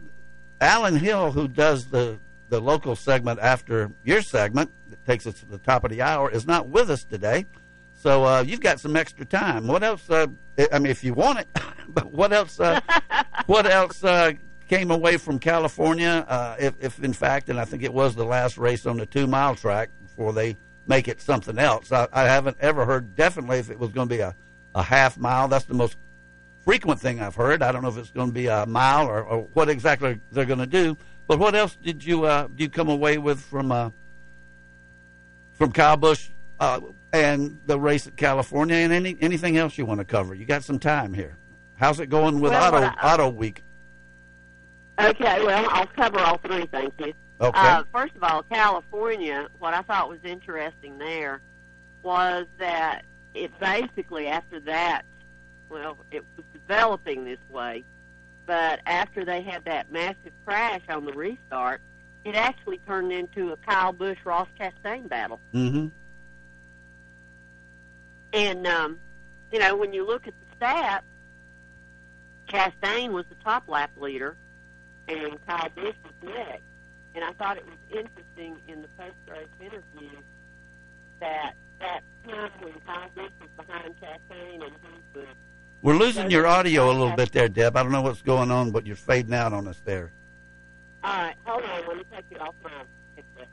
Alan Hill, who does the the local segment after your segment that takes us to the top of the hour, is not with us today. So uh, you've got some extra time. What else? Uh, I mean, if you want it, <laughs> but what else? Uh, <laughs> what else uh, came away from California? Uh, if, if in fact, and I think it was the last race on the two mile track before they make it something else. I, I haven't ever heard definitely if it was going to be a, a half mile. That's the most frequent thing I've heard. I don't know if it's going to be a mile or, or what exactly they're going to do. But what else did you uh, did you come away with from uh, from Kyle Busch uh, and the race at California and any anything else you want to cover? You got some time here. How's it going with Well, Auto I- Auto Week? Okay, well, I'll cover all three, thank you. Okay. Uh, first of all, California, what I thought was interesting there was that it basically, after that, well, it was developing this way, but after they had that massive crash on the restart, it actually turned into a Kyle Busch Ross Chastain battle. Mm-hmm. And um, you know, when you look at the stats, Chastain was the top lap leader, and Kyle Busch was next. And I thought it was interesting in the post-race interview that that time when Kyle Busch was behind Chastain and he was We're losing your audio a little bit there, Deb. I don't know what's going on, but you're fading out on us there. all right, hold on, let me take it off my headset.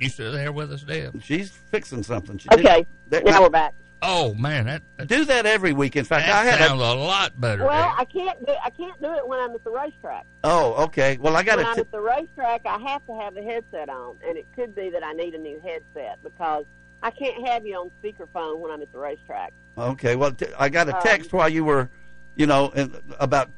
You still there with us, Deb? She's fixing something. She Okay, did- now we're back. Oh man, that, that do that every week. In fact, that I had sounds a, a lot better. Well, Deb. I can't do I can't do it when I'm at the racetrack. Oh, okay. Well, I got when to. I'm at the racetrack, I have to have the headset on, and it could be that I need a new headset because I can't have you on speakerphone when I'm at the racetrack. Okay, well, t- I got a Um, text while you were, you know, in, about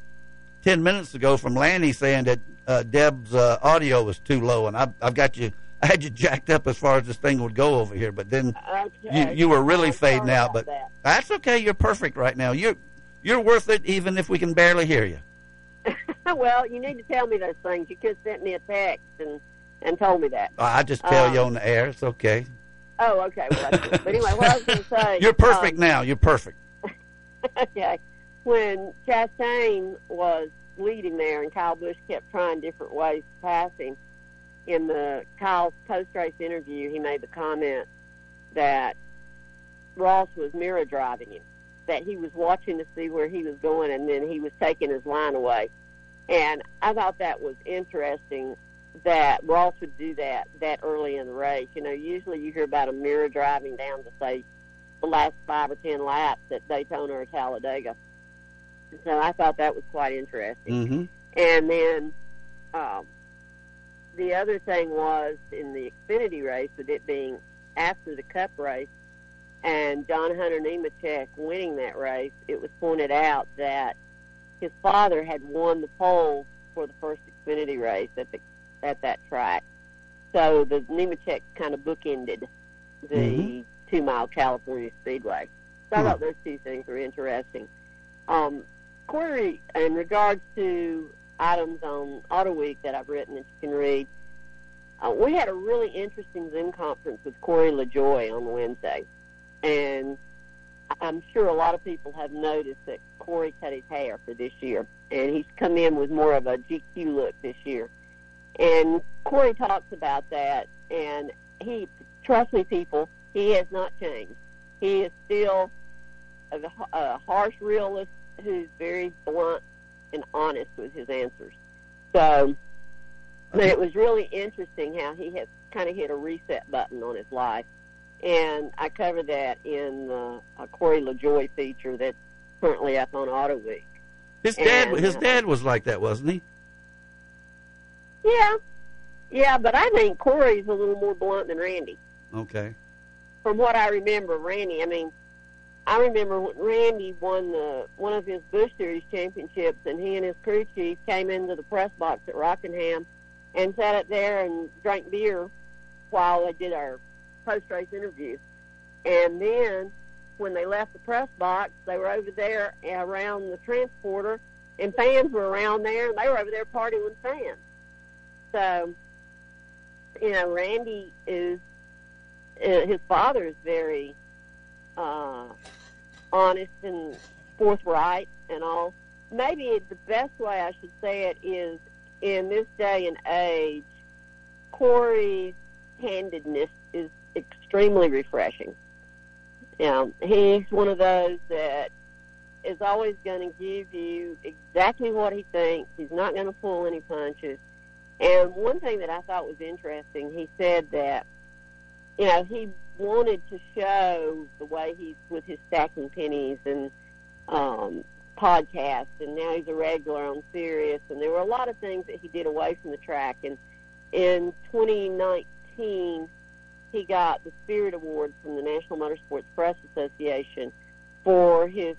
ten minutes ago from Lanny saying that uh, Deb's uh, audio was too low, and I've, I've got you. <laughs> I had you jacked up as far as this thing would go over here, but then you Okay. you were really I'm fading out. But that. that's okay. You're perfect right now. You're you're worth it, even if we can barely hear you. <laughs> well, you need to tell me those things. You could have sent me a text and and told me that. I just tell Um, you on the air. It's okay. Oh, okay. Well, that's good. but anyway, what I was going to say. <laughs> You're perfect um, now. You're perfect. <laughs> okay. When Chastain was leading there and Kyle Busch kept trying different ways to pass him, in the Kyle's post race interview, he made the comment that Ross was mirror driving him, that he was watching to see where he was going and then he was taking his line away. And I thought that was interesting that Ross would do that that early in the race. You know, usually you hear about a mirror driving down to say the last five or ten laps at Daytona or Talladega. So I thought that was quite interesting. Mm-hmm. And then um, the other thing was in the Xfinity race, with it being after the Cup race, and John Hunter Nemechek winning that race, it was pointed out that his father had won the pole for the first Xfinity race at the at that track. So the Nemechek kind of bookended the Mhm. two mile California Speedway. So I Hmm. thought those two things were interesting. Um, Corey, in regards to items on Auto Week that I've written that you can read, uh, we had a really interesting Zoom conference with Corey LaJoie on Wednesday, and I'm sure a lot of people have noticed that Corey cut his hair for this year, and he's come in with more of a GQ look this year. And Corey talks about that, and he, trust me, people, he has not changed. He is still a, a harsh realist who's very blunt and honest with his answers. So, but it was really interesting how he has kind of hit a reset button on his life, and I covered that in the uh, Corey LaJoie feature that's currently up on Auto Week. His dad, And, his uh, dad was like that, wasn't he? Yeah, yeah, but I think Corey's a little more blunt than Randy. Okay. From what I remember, Randy, I mean, I remember when Randy won the one of his Busch Series championships, and he and his crew chief came into the press box at Rockingham and sat up there and drank beer while they did our post race interview. And then when they left the press box, they were over there around the transporter, and fans were around there, and they were over there partying with fans. So, you know, Randy is uh, his father is very uh, honest and forthright and all. Maybe the best way I should say it is in this day and age, Corey's candidness is extremely refreshing. Um, he's one of those that is always going to give you exactly what he thinks. He's not going to pull any punches. And one thing that I thought was interesting, he said that, you know, he wanted to show the way he's with his stacking pennies and um, podcast, and now he's a regular on Sirius. And there were a lot of things that he did away from the track. And in 2019, he got the Spirit Award from the National Motorsports Press Association for his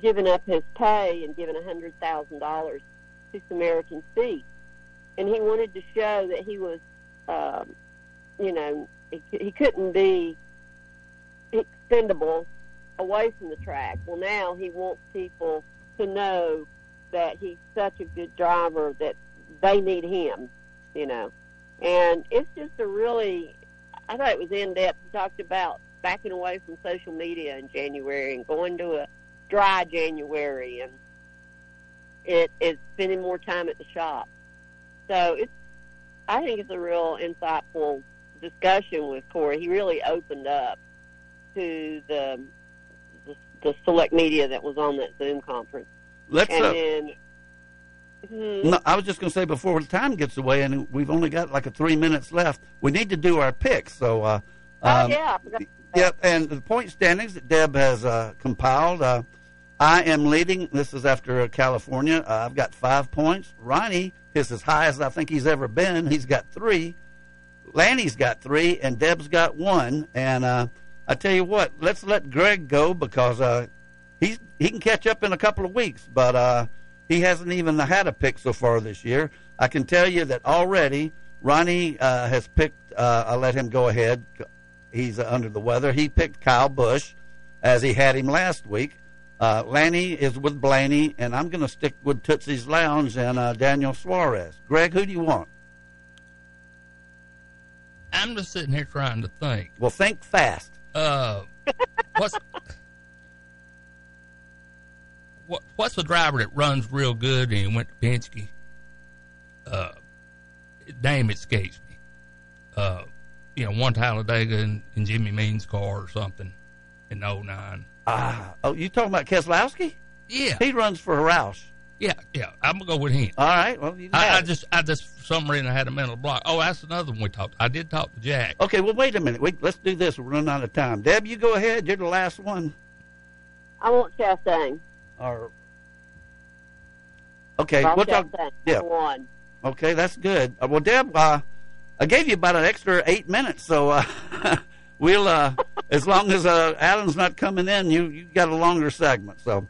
giving up his pay and giving a hundred thousand dollars to Samaritan Seat, and he wanted to show that he was, um, you know, he, he couldn't be expendable away from the track. Well, now he wants people to know that he's such a good driver that they need him, you know. And it's just a really, I thought it was in depth. He talked about backing away from social media in January and going to a dry January and it is spending more time at the shop. So it's, I think it's a real insightful discussion with Corey. He really opened up to the the, the select media that was on that Zoom conference. Let's, and uh, then, Mhm. No, I was just going to say before the time gets away, and we've only got like a three minutes left. We need to do our picks. So, uh, oh um, yeah, I forgot. Yep, and the point standings that Deb has uh, compiled. I am leading. This is after California. Uh, I've got five points. Ronnie is as high as I think he's ever been. He's got three. Lanny's got three, and Deb's got one. And uh, I tell you what, let's let Greg go because uh, he's he can catch up in a couple of weeks. But uh, he hasn't even had a pick so far this year. I can tell you that already. Ronnie uh, has picked. Uh, I'll let him go ahead he's uh, under the weather. He picked Kyle Busch as he had him last week. Uh, Lanny is with Blaney, and I'm going to stick with Tootsie's Lounge and uh, Daniel Suarez. Greg, who do you want? I'm just sitting here trying to think. Well, think fast. Uh, <laughs> what's what, what's the driver that runs real good and he went to Penske? Uh, name escapes me. Uh, you know, one Talladega in, in Jimmy Mean's car or something in '09. Ah, oh, you talking about Keselowski? Yeah, he runs for Roush. Yeah, yeah, I'm gonna go with him. All right. Well, you I, I just, I just, for some reason, I had a mental block. Oh, that's another one we talked. I did talk to Jack. Okay. Well, wait a minute. Wait, let's do this. We're running out of time. Deb, you go ahead. You're the last one. I want Chastain. Or okay, Bob we'll talk. Chastain, Yeah. number one. Okay, that's good. Uh, well, Deb, uh, I gave you about an extra eight minutes, so uh, <laughs> we'll. Uh, as long as uh, Alan's not coming in, you you got a longer segment. So,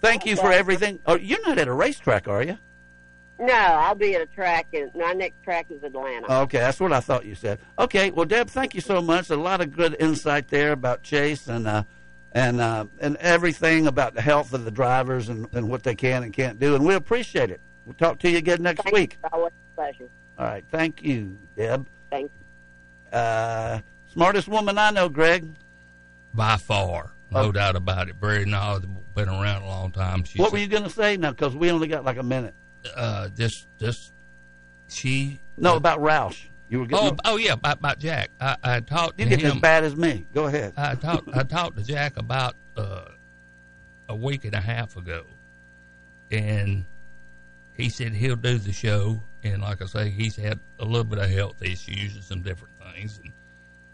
thank you for everything. Oh, you're not at a racetrack, are you? No, I'll be at a track, and my next track is Atlanta. Okay, that's what I thought you said. Okay, well, Deb, thank you so much. A lot of good insight there about Chase and uh, and uh, and everything about the health of the drivers and, and what they can and can't do, and we appreciate it. We'll talk to you again next Thank week. you. Always a pleasure. All right, thank you, Deb. Thank you. Uh, smartest woman I know, Greg. By far, no doubt about it. Very knowledgeable. Been around a long time. She's what were you going to say now? Because we only got like a minute. uh, just, just she. No, about Roush. You were Oh, oh yeah, about, about Jack. I, I talked you to getting him. as bad as me. Go ahead. I talked I talked to Jack about uh, a week and a half ago, and he said he'll do the show. And like I say, he's had a little bit of health issues and some different things, and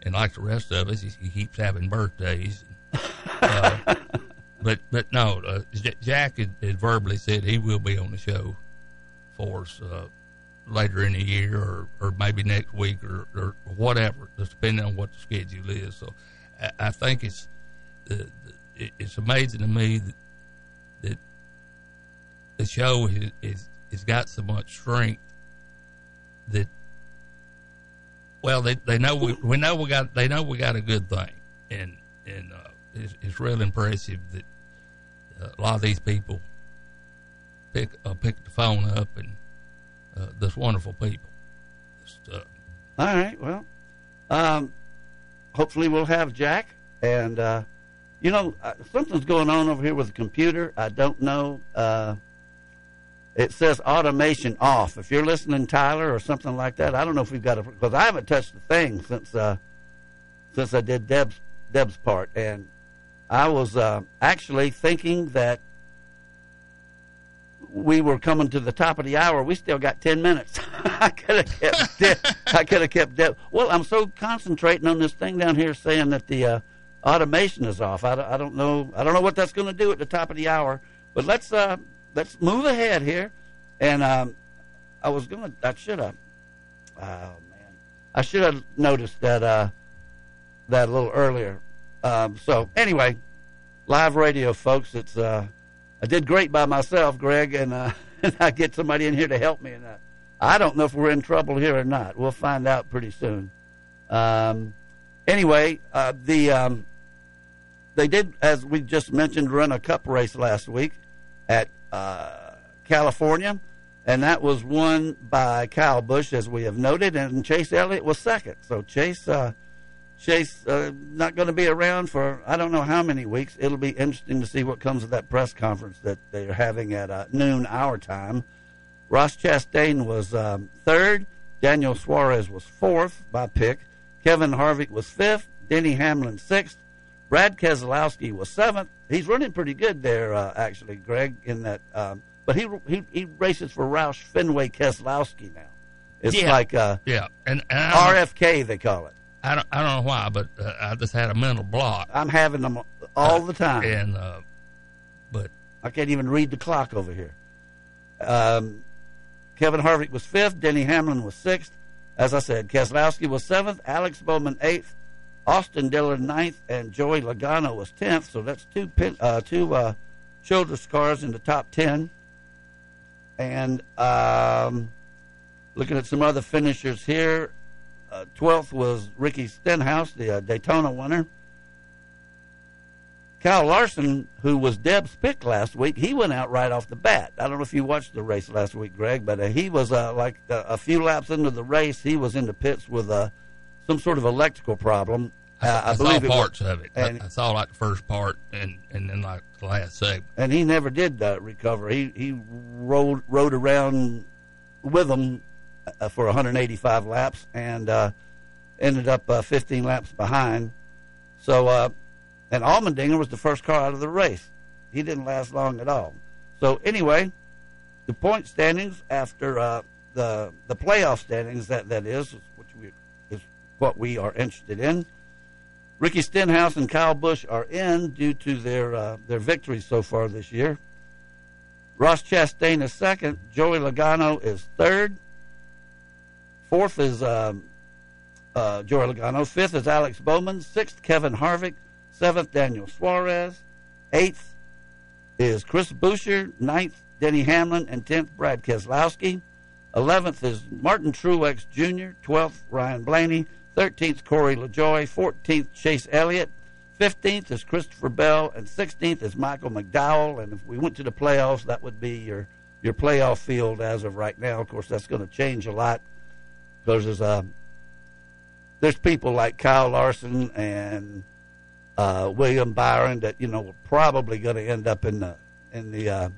and like the rest of us, he, he keeps having birthdays. <laughs> Uh, but but no, uh, J- Jack had, had verbally said he will be on the show for us uh, later in the year, or, or maybe next week, or, or whatever, depending on what the schedule is. So I, I think it's the, the it's amazing to me that that the show is, is has got so much strength that well they they know we, we know we got they know we got a good thing and and uh, it's, it's real impressive that uh, a lot of these people pick uh, pick the phone up and uh, this wonderful people. Just, uh, All right. Well, um, hopefully we'll have Jack. And, uh, you know, uh, something's going on over here with the computer. I don't know. It says automation off. If you're listening, Tyler, or something like that, I don't know if we've got a because I haven't touched the thing since uh, since I did Deb's Deb's part, and I was uh, actually thinking that we were coming to the top of the hour. We still got ten minutes. <laughs> I could have kept. Deb, I could have kept Deb. Well, I'm so concentrating on this thing down here saying that the uh, automation is off. I, I don't know. I don't know what that's going to do at the top of the hour. But let's uh, let's move ahead here. And um, I was going to. I should have. Oh man, I should have noticed that uh, that a little earlier. Um, so anyway, live radio, folks. It's uh, I did great by myself, Greg, and, uh, <laughs> I get somebody in here to help me. And uh, I don't know if we're in trouble here or not. We'll find out pretty soon. Um, anyway, uh, the um, they did, as we just mentioned, run a cup race last week at California, and that was won by Kyle Busch, as we have noted, and Chase Elliott was second. So Chase. Uh, Chase uh, not going to be around for I don't know how many weeks. It'll be interesting to see what comes of that press conference that they're having at uh, noon our time. Ross Chastain was um, third. Daniel Suarez was fourth by pick. Kevin Harvick was fifth. Denny Hamlin sixth. Brad Keselowski was seventh. He's running pretty good there, uh, actually, Greg. In that, um, but he, he he races for Roush Fenway Keselowski now. It's Yeah. like uh, yeah, and, and RFK they call it. I don't, I don't know why, but uh, I just had a mental block. I'm having them all the time. And uh, but I can't even read the clock over here. Um, Kevin Harvick was fifth. Denny Hamlin was sixth. As I said, Keselowski was seventh. Alex Bowman eighth. Austin Dillon ninth, and Joey Logano was tenth. So that's two pin, uh, two uh, Childress cars in the top ten. And um, looking at some other finishers here, uh, twelfth was Ricky Stenhouse, the uh, Daytona winner. Kyle Larson, who was Deb's pick last week, he went out right off the bat. I don't know if you watched the race last week, Greg, but uh, he was uh, like uh, a few laps into the race, he was in the pits with uh, some sort of electrical problem. Uh, I, I saw believe it was- parts of it. I, I saw like the first part and and then like the last segment. and he never did uh, recover. He he rode rode around with them uh, for 185 laps and uh, ended up uh, 15 laps behind. So, uh, and Allmendinger was the first car out of the race. He didn't last long at all. So anyway, the point standings after uh, the the playoff standings that that is which we is what we are interested in. Ricky Stenhouse and Kyle Busch are in due to their uh, their victories so far this year. Ross Chastain is second. Joey Logano is third. Fourth is um, uh, Joey Logano. Fifth is Alex Bowman. Sixth, Kevin Harvick. Seventh, Daniel Suarez. Eighth is Chris Buescher. Ninth, Denny Hamlin. And tenth, Brad Keselowski. Eleventh is Martin Truex Jr. Twelfth, Ryan Blaney. Thirteenth, Corey LaJoie. Fourteenth, Chase Elliott. Fifteenth is Christopher Bell, and sixteenth is Michael McDowell. And if we went to the playoffs, that would be your your playoff field as of right now. Of course, that's going to change a lot because there's uh, there's people like Kyle Larson and uh, William Byron that you know are probably going to end up in the in the uh,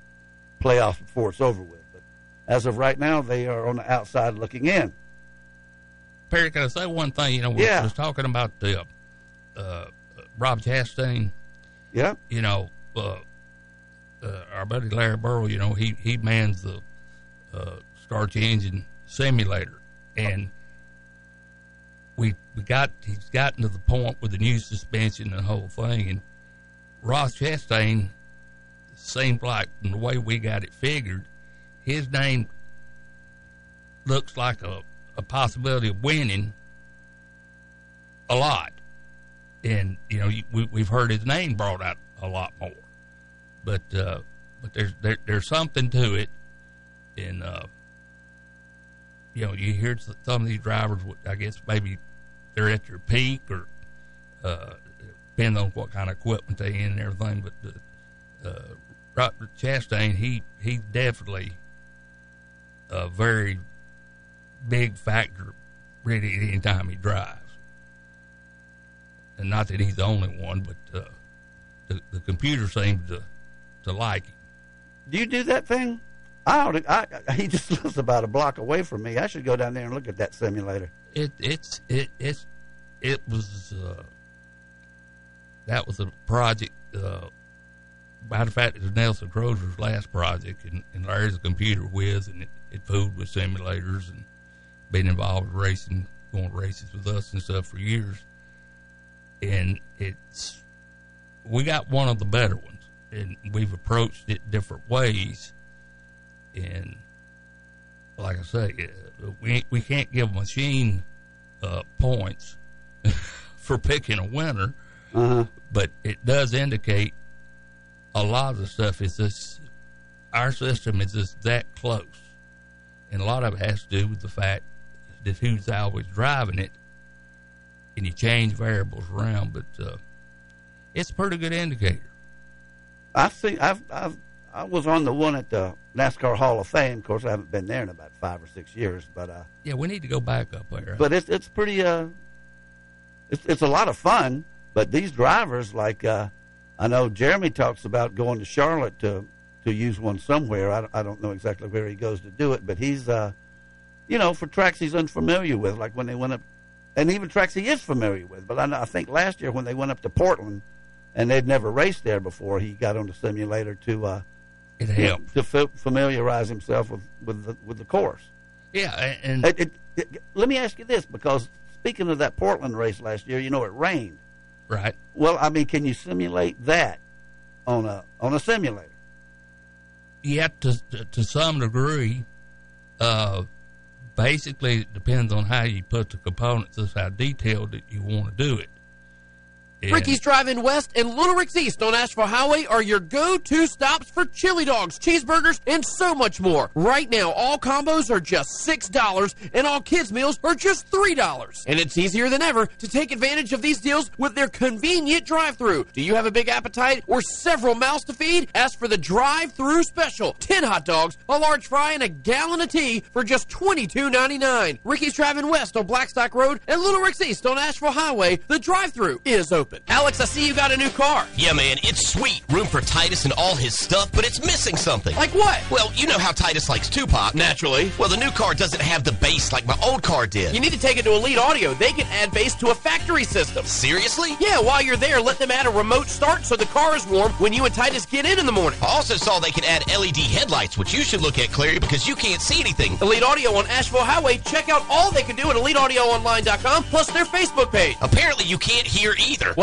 playoffs before it's over with. But as of right now, they are on the outside looking in. Perry, can I say one thing? You know, we Yeah. was talking about the uh, uh, Rob Chastain. Yeah. You know, uh, uh, our buddy Larry Burrow. You know, he he mans the uh, Starch Engine simulator, and we we got he's gotten to the point with the new suspension and the whole thing, and Ross Chastain seemed like from the way we got it figured, his name looks like a, a possibility of winning a lot. and you know we, we've heard his name brought out a lot more. But uh, but there's there, there's something to it, and uh, you know you hear some of these drivers. I guess maybe they're at their peak or uh, depending on what kind of equipment they in and everything. But uh, uh, Robert Chastain, he he definitely a very big factor really any time he drives. And not that he's the only one, but uh, the the computer seems to to like him. Do you do that thing? I, ought to, I, I he just <laughs> lives about a block away from me. I should go down there and look at that simulator. It it's it it's it was uh, that was a project. Uh, matter of fact, it was Nelson Crozier's last project, and, and Larry's a computer whiz, and it, it fooled with simulators and been involved with racing, going races with us and stuff for years. And it's we got one of the better ones, and we've approached it different ways. And like I say, uh, we we can't give a machine uh, points <laughs> for picking a winner, Uh-huh. but it does indicate a lot of the stuff is this. Our system is just that close, and a lot of it has to do with the fact that who's always driving it, and you change variables around. But uh, it's a pretty good indicator. I see. I've, I've I was on the one at the NASCAR Hall of Fame. Of course, I haven't been there in about five or six years, but uh, Yeah, we need to go back up there. but it's it's pretty uh, it's it's a lot of fun. But these drivers, like uh, I know Jeremy talks about going to Charlotte to to use one somewhere. I, don't- I don't know exactly where he goes to do it, but he's uh, you know, for tracks he's unfamiliar with, like when they went up, and even tracks he is familiar with. But I, know, I think last year when they went up to Portland, and they'd never raced there before, he got on the simulator to uh, it helped. to fa- familiarize himself with with the, with the course. Yeah, and It, it, it- let me ask you this, because speaking of that Portland race last year, you know it rained. right. Well, I mean, can you simulate that on a on a simulator? Yeah, to, to to some degree, uh, basically it depends on how you put the components, just how detailed that you want to do it. And- Ricky's Drive-In West and Little Rick's East on Asheville Highway are your go-to stops for chili dogs, cheeseburgers, and so much more. Right now, all combos are just $6 and all kids meals are just $3. And it's easier than ever to take advantage of these deals with their convenient drive-through. Do you have a big appetite or several mouths to feed? Ask for the drive-through special. 10 hot dogs, a large fry, and a gallon of tea for just $22.99. Ricky's Drive-In West on Blackstock Road and Little Rick's East on Asheville Highway. The drive-through is open. Alex, I see you got a new car. Yeah, man, it's sweet. Room for Titus and all his stuff, but it's missing something. Like what? Well, you know how Titus likes Tupac. Naturally. Well, the new car doesn't have the bass like my old car did. You need to take it to Elite Audio. They can add bass to a factory system. Seriously? Yeah, while you're there, let them add a remote start so the car is warm when you and Titus get in in the morning. I also saw they can add LED headlights, which you should look at, Clary, because you can't see anything. Elite Audio on Asheville Highway. Check out all they can do at EliteAudioOnline.com, plus their Facebook page. Apparently, you can't hear either.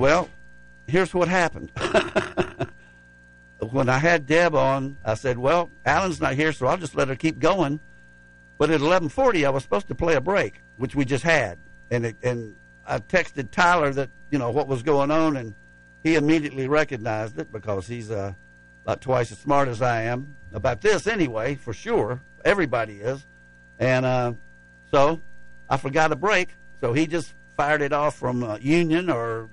Well, here's what happened. <laughs> when I had Deb on, I said, "Well, Alan's not here, so I'll just let her keep going." But at 11:40, I was supposed to play a break, which we just had, and it, and I texted Tyler that you know what was going on, and he immediately recognized it because he's uh, about twice as smart as I am about this anyway, for sure. Everybody is, and uh, so I forgot a break, so he just fired it off from uh, Union or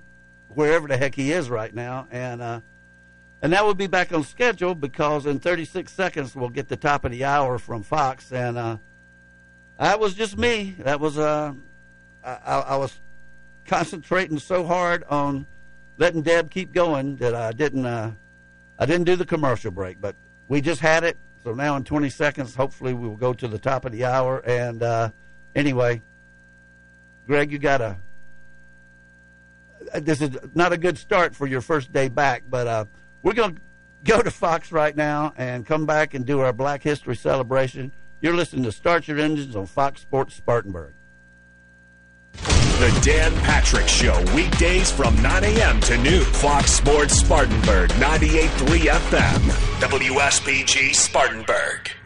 wherever the heck he is right now, and uh, and that will be back on schedule because in 36 seconds we'll get the top of the hour from Fox, and uh, that was just me. That was uh, I I was concentrating so hard on letting Deb keep going that I didn't uh, I didn't do the commercial break, but we just had it. So now in 20 seconds, hopefully we will go to the top of the hour. And uh, anyway, Greg, you got a. This is not a good start for your first day back, but uh, we're going <laughs> to go to Fox right now and come back and do our Black History celebration. You're listening to Start Your Engines on Fox Sports Spartanburg. The Dan Patrick Show, weekdays from 9 a.m. to noon. Fox Sports Spartanburg, 98.3 FM. WSBG Spartanburg.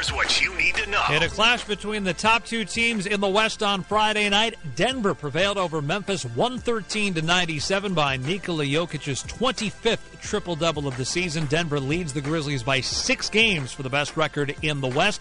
Here's what you need to know. In a clash between the top two teams in the West on Friday night, Denver prevailed over Memphis 113 to 97 by Nikola Jokic's 25th triple double of the season. Denver leads the Grizzlies by six games for the best record in the West.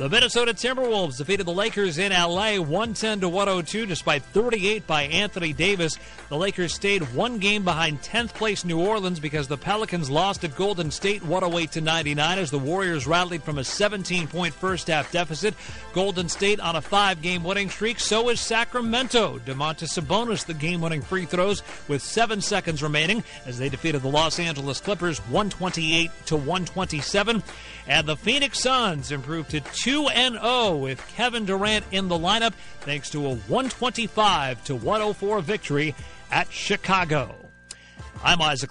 The Minnesota Timberwolves defeated the Lakers in LA 110 to 102 despite 38 by Anthony Davis. The Lakers stayed one game behind 10th place New Orleans because the Pelicans lost at Golden State 108 to 99 as the Warriors rallied from a 17 point first half deficit. Golden State on a five game winning streak. So is Sacramento. Domantas Sabonis the game winning free throws with seven seconds remaining as they defeated the Los Angeles Clippers 128 to 127. And the Phoenix Suns improved to 2 0 with Kevin Durant in the lineup thanks to a 125 to 104 victory at Chicago. I'm Isaac.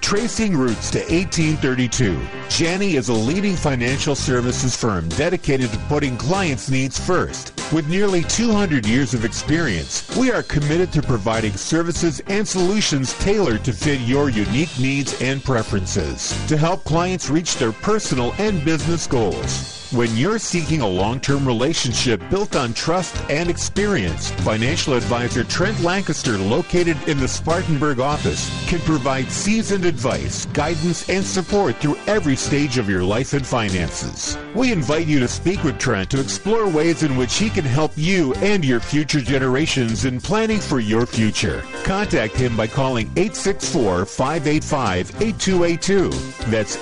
Tracing roots to 1832, Janney is a leading financial services firm dedicated to putting clients' needs first. With nearly 200 years of experience, we are committed to providing services and solutions tailored to fit your unique needs and preferences to help clients reach their personal and business goals. When you're seeking a long-term relationship built on trust and experience, financial advisor Trent Lancaster, located in the Spartanburg office, can provide seasoned advice, guidance, and support through every stage of your life and finances. We invite you to speak with Trent to explore ways in which he can help you and your future generations in planning for your future. Contact him by calling 864-585-8282. That's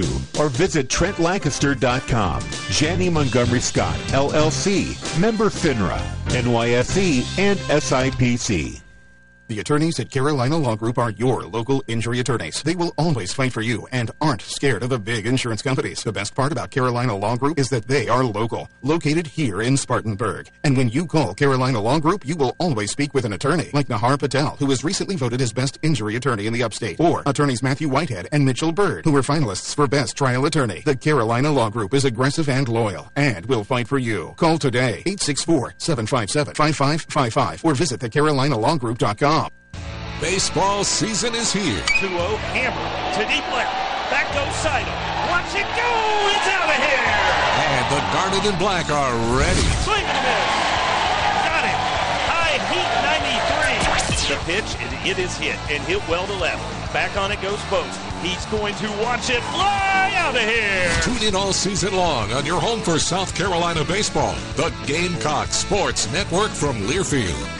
864-585-8282 or visit TrentLancaster.com. Janney Montgomery Scott, LLC, member FINRA, NYSE, and SIPC. The attorneys at Carolina Law Group are your local injury attorneys. They will always fight for you and aren't scared of the big insurance companies. The best part about Carolina Law Group is that they are local, located here in Spartanburg. And when you call Carolina Law Group, you will always speak with an attorney like Nahar Patel, who was recently voted as best injury attorney in the upstate, or attorneys Matthew Whitehead and Mitchell Bird, who were finalists for best trial attorney. The Carolina Law Group is aggressive and loyal and will fight for you. Call today 864-757-5555 or visit thecarolinalawgroup.com. Baseball season is here. 2-0, hammer to deep left. Back goes Seidel. Watch it go! It's out of here! And the Garnet and Black are ready. Swing and a miss. Got it. High heat 93. The pitch, and it is hit and hit well to left. Back on it goes Boast. He's going to watch it fly out of here. Tune in all season long on your home for South Carolina baseball. The Gamecock Sports Network from Learfield.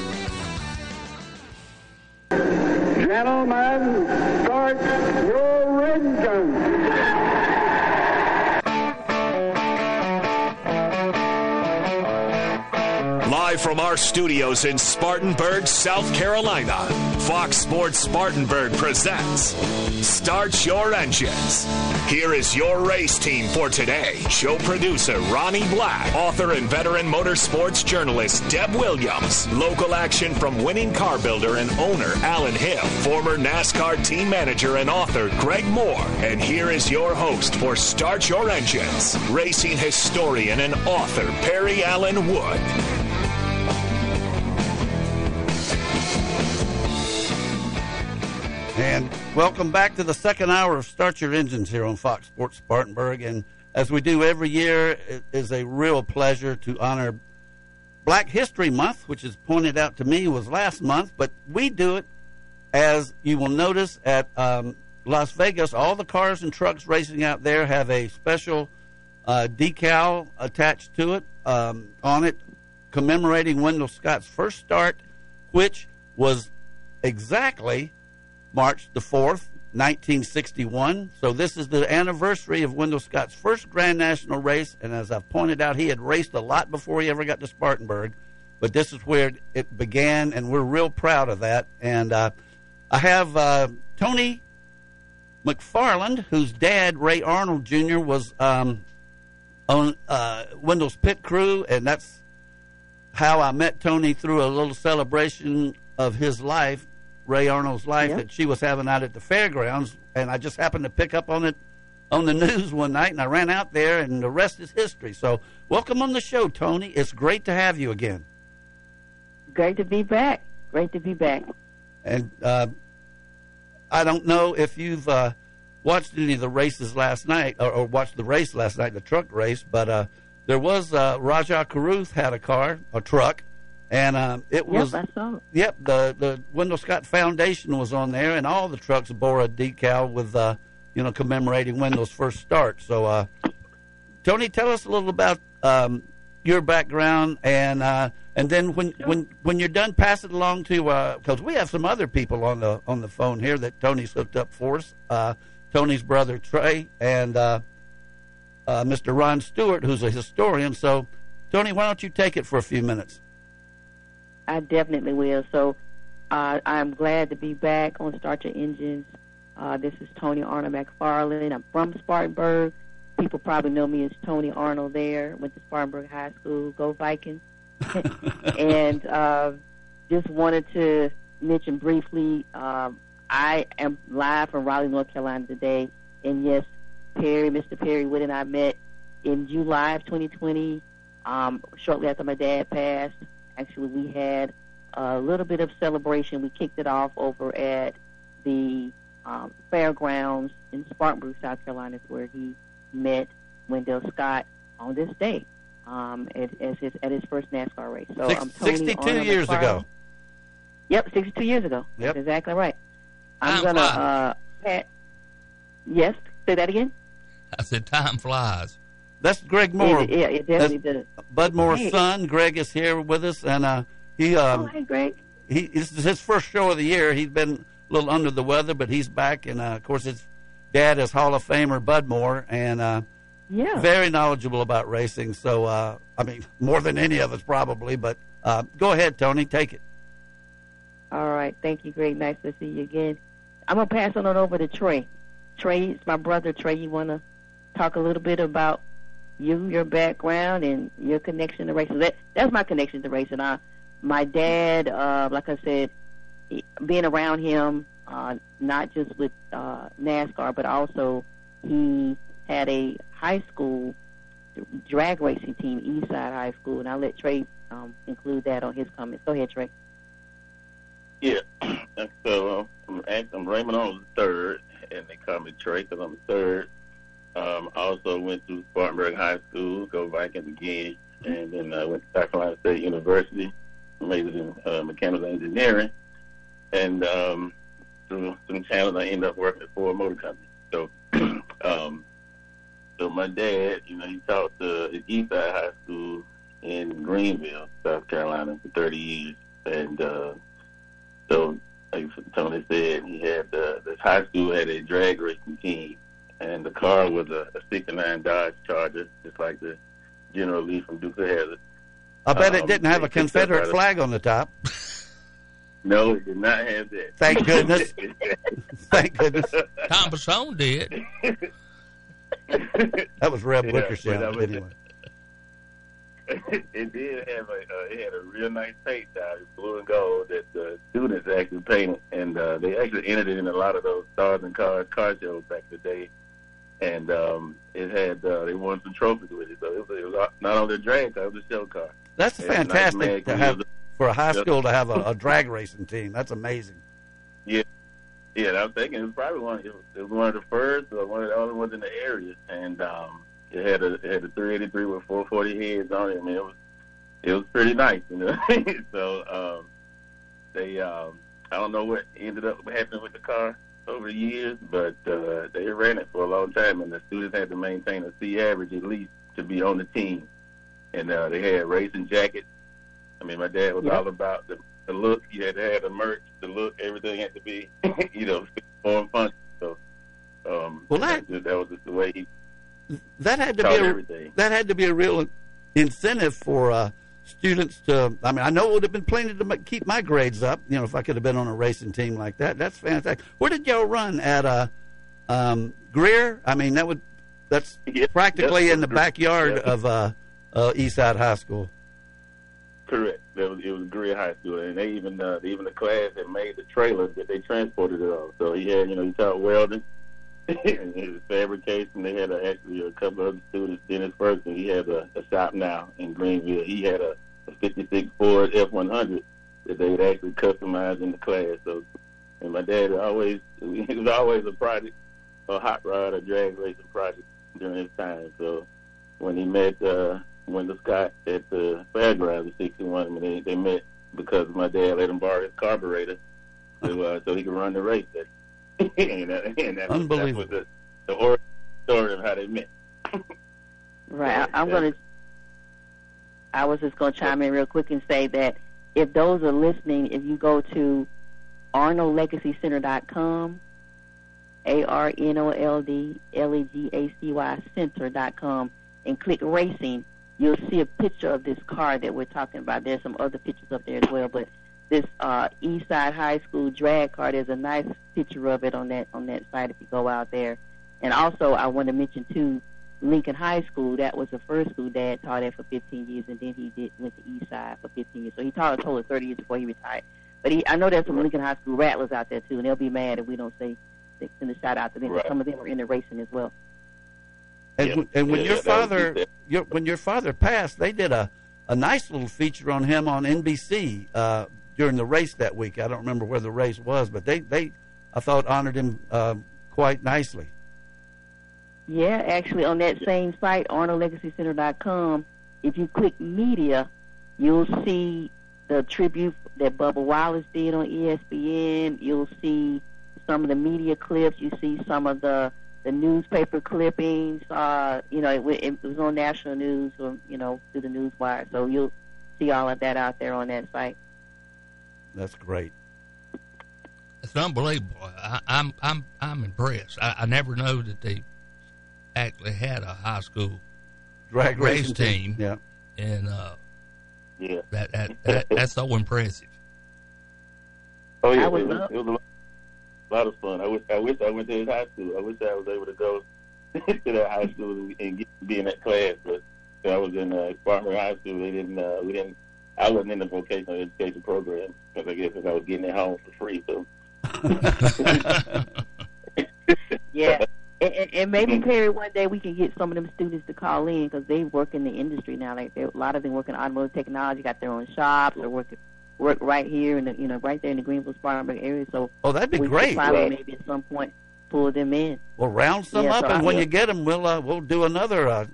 Gentlemen, start your engines. Live from our studios in Spartanburg, South Carolina, Fox Sports Spartanburg presents Start Your Engines. Here is your race team for today. Show producer Ronnie Black, author and veteran motorsports journalist Deb Williams, local action from winning car builder and owner Alan Hill, former NASCAR team manager and author Greg Moore. And here is your host for Start Your Engines, racing historian and author Perry Allen Wood. And welcome back to the second hour of Start Your Engines here on Fox Sports Spartanburg. And as we do every year, it is a real pleasure to honor Black History Month, which is pointed out to me was last month, but we do it as you will notice at um, Las Vegas. All the cars and trucks racing out there have a special uh, decal attached to it um, on it, commemorating Wendell Scott's first start, which was exactly March the 4th, 1961. So this is the anniversary of Wendell Scott's first Grand National race. And as I've pointed out, he had raced a lot before he ever got to Spartanburg. But this is where it began, and we're real proud of that. And uh, I have uh, Tony McFarland, whose dad, Ray Arnold Jr., was um, on uh, Wendell's pit crew, and that's how I met Tony through a little celebration of his life, Ray Arnold's life, that she was having out at the fairgrounds, and I just happened to pick up on it on the <laughs> news one night, and I ran out there, and the rest is history. So, welcome on the show, Tony. It's great to have you again. Great to be back. Great to be back. And uh, I don't know if you've uh, watched any of the races last night, or, or watched the race last night, the truck race, but uh, there was uh, Rajah Caruth had a car, a truck, and um, it was. Yep, I saw it. Yep, the the Wendell Scott Foundation was on there, and all the trucks bore a decal with, uh, you know, commemorating Wendell's first start. So, uh, Tony, tell us a little about um, your background, and uh, and then when when when you're done, pass it along to because we have some other people on the on the phone here that Tony's hooked up for us. Uh, Tony's brother Trey and uh, uh, Mr. Ron Stewart, who's a historian. So, Tony, why don't you take it for a few minutes? I definitely will. So uh, I'm glad to be back on Start Your Engines. Uh, this is Tony Arnold McFarland. I'm from Spartanburg. People probably know me as Tony Arnold there. Went to Spartanburg High School. Go Vikings. <laughs> and uh, just wanted to mention briefly, um, I am live from Raleigh, North Carolina today. And yes, Perry, Mr. Perry Wood and I met in July of 2020, um, shortly after my dad passed. Actually, we had a little bit of celebration. We kicked it off over at the um, fairgrounds in Spartanburg, South Carolina, is where he met Wendell Scott on this day um, at, as his, at his first NASCAR race. So Six- I'm Tony 62 Arnold years McFarland. ago. Yep, 62 years ago. Yep. That's exactly right. I'm gonna uh, pat. Yes, say that again. I said, time flies. That's Greg Moore. Yeah, it definitely does. Bud Moore's Hey. son, Greg, is here with us, and uh, he um, oh, hey, Greg. he this is his first show of the year. He's been a little under the weather, but he's back, and uh, of course his dad is Hall of Famer Bud Moore, and uh, Yeah. very knowledgeable about racing. So uh, I mean, more than any of us probably. But uh, go ahead, Tony, take it. All right. Thank you, Greg. Nice to see you again. I'm going to pass it on over to Trey. Trey, it's my brother. Trey, you want to talk a little bit about you, your background, and your connection to racing? That, that's my connection to racing. I, my dad, uh, like I said, being around him, uh, not just with uh, NASCAR, but also he had a high school drag racing team, Eastside High School, and I'll let Trey um, include that on his comments. Go ahead, Trey. Yeah. And <clears throat> so um, I'm, Raymond on the third, and they call me Trey because I'm the third. Um, I also went to Spartanburg High School, go Vikings again, and then I went to South Carolina State University, majored in uh, mechanical engineering, and um, through some channels I ended up working at Ford Motor Company. So, <clears throat> um, so my dad, you know, he taught uh, at Eastside High School in Greenville, South Carolina, for 30 years, and uh, so, like Tony said, he had uh, this high school had a drag racing team, and the car was a, a '69 Dodge Charger, just like the General Lee from Dukes of Hazzard. I bet it Um, didn't have a Confederate flag on the top. No, it did not have that. Thank goodness. <laughs> Thank goodness. Tom Basone did. <laughs> That was Reb Yeah, Wickersham. but that anyway. <laughs> it did have a uh, it had a real nice paint job, blue and gold that the students actually painted, and uh, they actually entered it in a lot of those stars and cars car shows back in the day. And um, it had uh, they won some trophies with it, so it was, it was not only a drag car, it was a show car. That's nice fantastic to have for a high school to have a, a drag racing team. That's amazing. Yeah, yeah. and I'm thinking it was probably one. It was, it was one of the first, or one of the only ones in the area. And um, it had a it had a 383 with 440 heads on it. I mean, it was it was pretty nice, you know. <laughs> so um, they um, I don't know what ended up happening with the car over the years, but uh, they ran it for a long time, and the students had to maintain a C average at least to be on the team. And uh, they had racing jackets. I mean, my dad was Yep. all about the, the look. You had to have the merch, the look, everything had to be, <coughs> you know, form function. So, um, Well, that- that, was just the way he that had to be a, everything. that had to be a real incentive for uh, students to. I mean, I know it would have been plenty to keep my grades up. You know, if I could have been on a racing team like that, that's fantastic. Where did y'all run at? Uh, um, Greer. I mean, that would that's practically yes, in the backyard Yeah. of uh, uh, Eastside High School. Correct. That was it was Greer High School, and they even uh, even the class that made the trailer that they transported it on. So he had, you know, he taught welding, <laughs> and his fabrication. They had a, actually a couple of other students. Dennis Ferguson, he has a, a shop now in Greenville. He had a, a '56 Ford F100 that they had actually customized in the class. So, and my dad always <laughs> it was always a project, a hot rod, a drag racing project during his time. So when he met uh, Wendell Scott at the fairgrounds in '61. I mean, they, they met because my dad let him borrow his carburetor so, uh, so he could run the race. <laughs> and that, and that was, that was the, the origin story of how they met. <laughs> Right. I, I'm going to. I was just going to chime in real quick and say that if those are listening, if you go to ArnoldLegacyCenter.com, A R N O L D L E G A C Y Center.com, and click racing, you'll see a picture of this car that we're talking about. There's some other pictures up there as well, but this uh, Eastside High School drag car, there's a nice picture of it on that on that site if you go out there. And also, I want to mention too, Lincoln High School. That was the first school Dad taught at for 15 years, and then he did went to Eastside for 15 years. So he taught a total of 30 years before he retired. But he, I know there's some Lincoln High School rattlers out there too, and they'll be mad if we don't say send a shout out to them. Right. Some of them are in the racing as well. And, Yeah. when- and when Yeah, your that father, your, when your father passed, they did a, a nice little feature on him on NBC uh, during the race that week. I don't remember where the race was, but they, they I thought honored him uh, quite nicely. Yeah, actually, on that same site, ArnoldLegacyCenter.com, if you click media, you'll see the tribute that Bubba Wallace did on ESPN. You'll see some of the media clips. You see some of the the newspaper clippings. Uh, you know, it, it was on national news, or you know, through the news wire. So you'll see all of that out there on that site. That's great. It's unbelievable. I, I'm I'm I'm impressed. I, I never know that they actually had a high school Drag race team. team, yeah. and uh, yeah, that, that, that that's so impressive. Oh yeah, I it was, it was a lot, lot of fun. I wish I wish I went to his high school. I wish I was able to go <laughs> to that high school and, and get, be in that class. But I was in uh, Farmer High School. They didn't. Uh, we didn't. I wasn't in the vocational education program because I guess 'cause I was getting it home for free. So <laughs> Yeah. And, and, and maybe Perry, one day we can get some of them students to call in because they work in the industry now. Like a lot of them work in automotive technology, got their own shops, or work work right here in the you know right there in the Greenville Spartanburg area. So Oh, that'd be we could great. Probably Yeah. maybe at some point pull them in. Well, round some Yeah, up, so and I- when Yeah. you get them, we'll uh, we'll do another uh,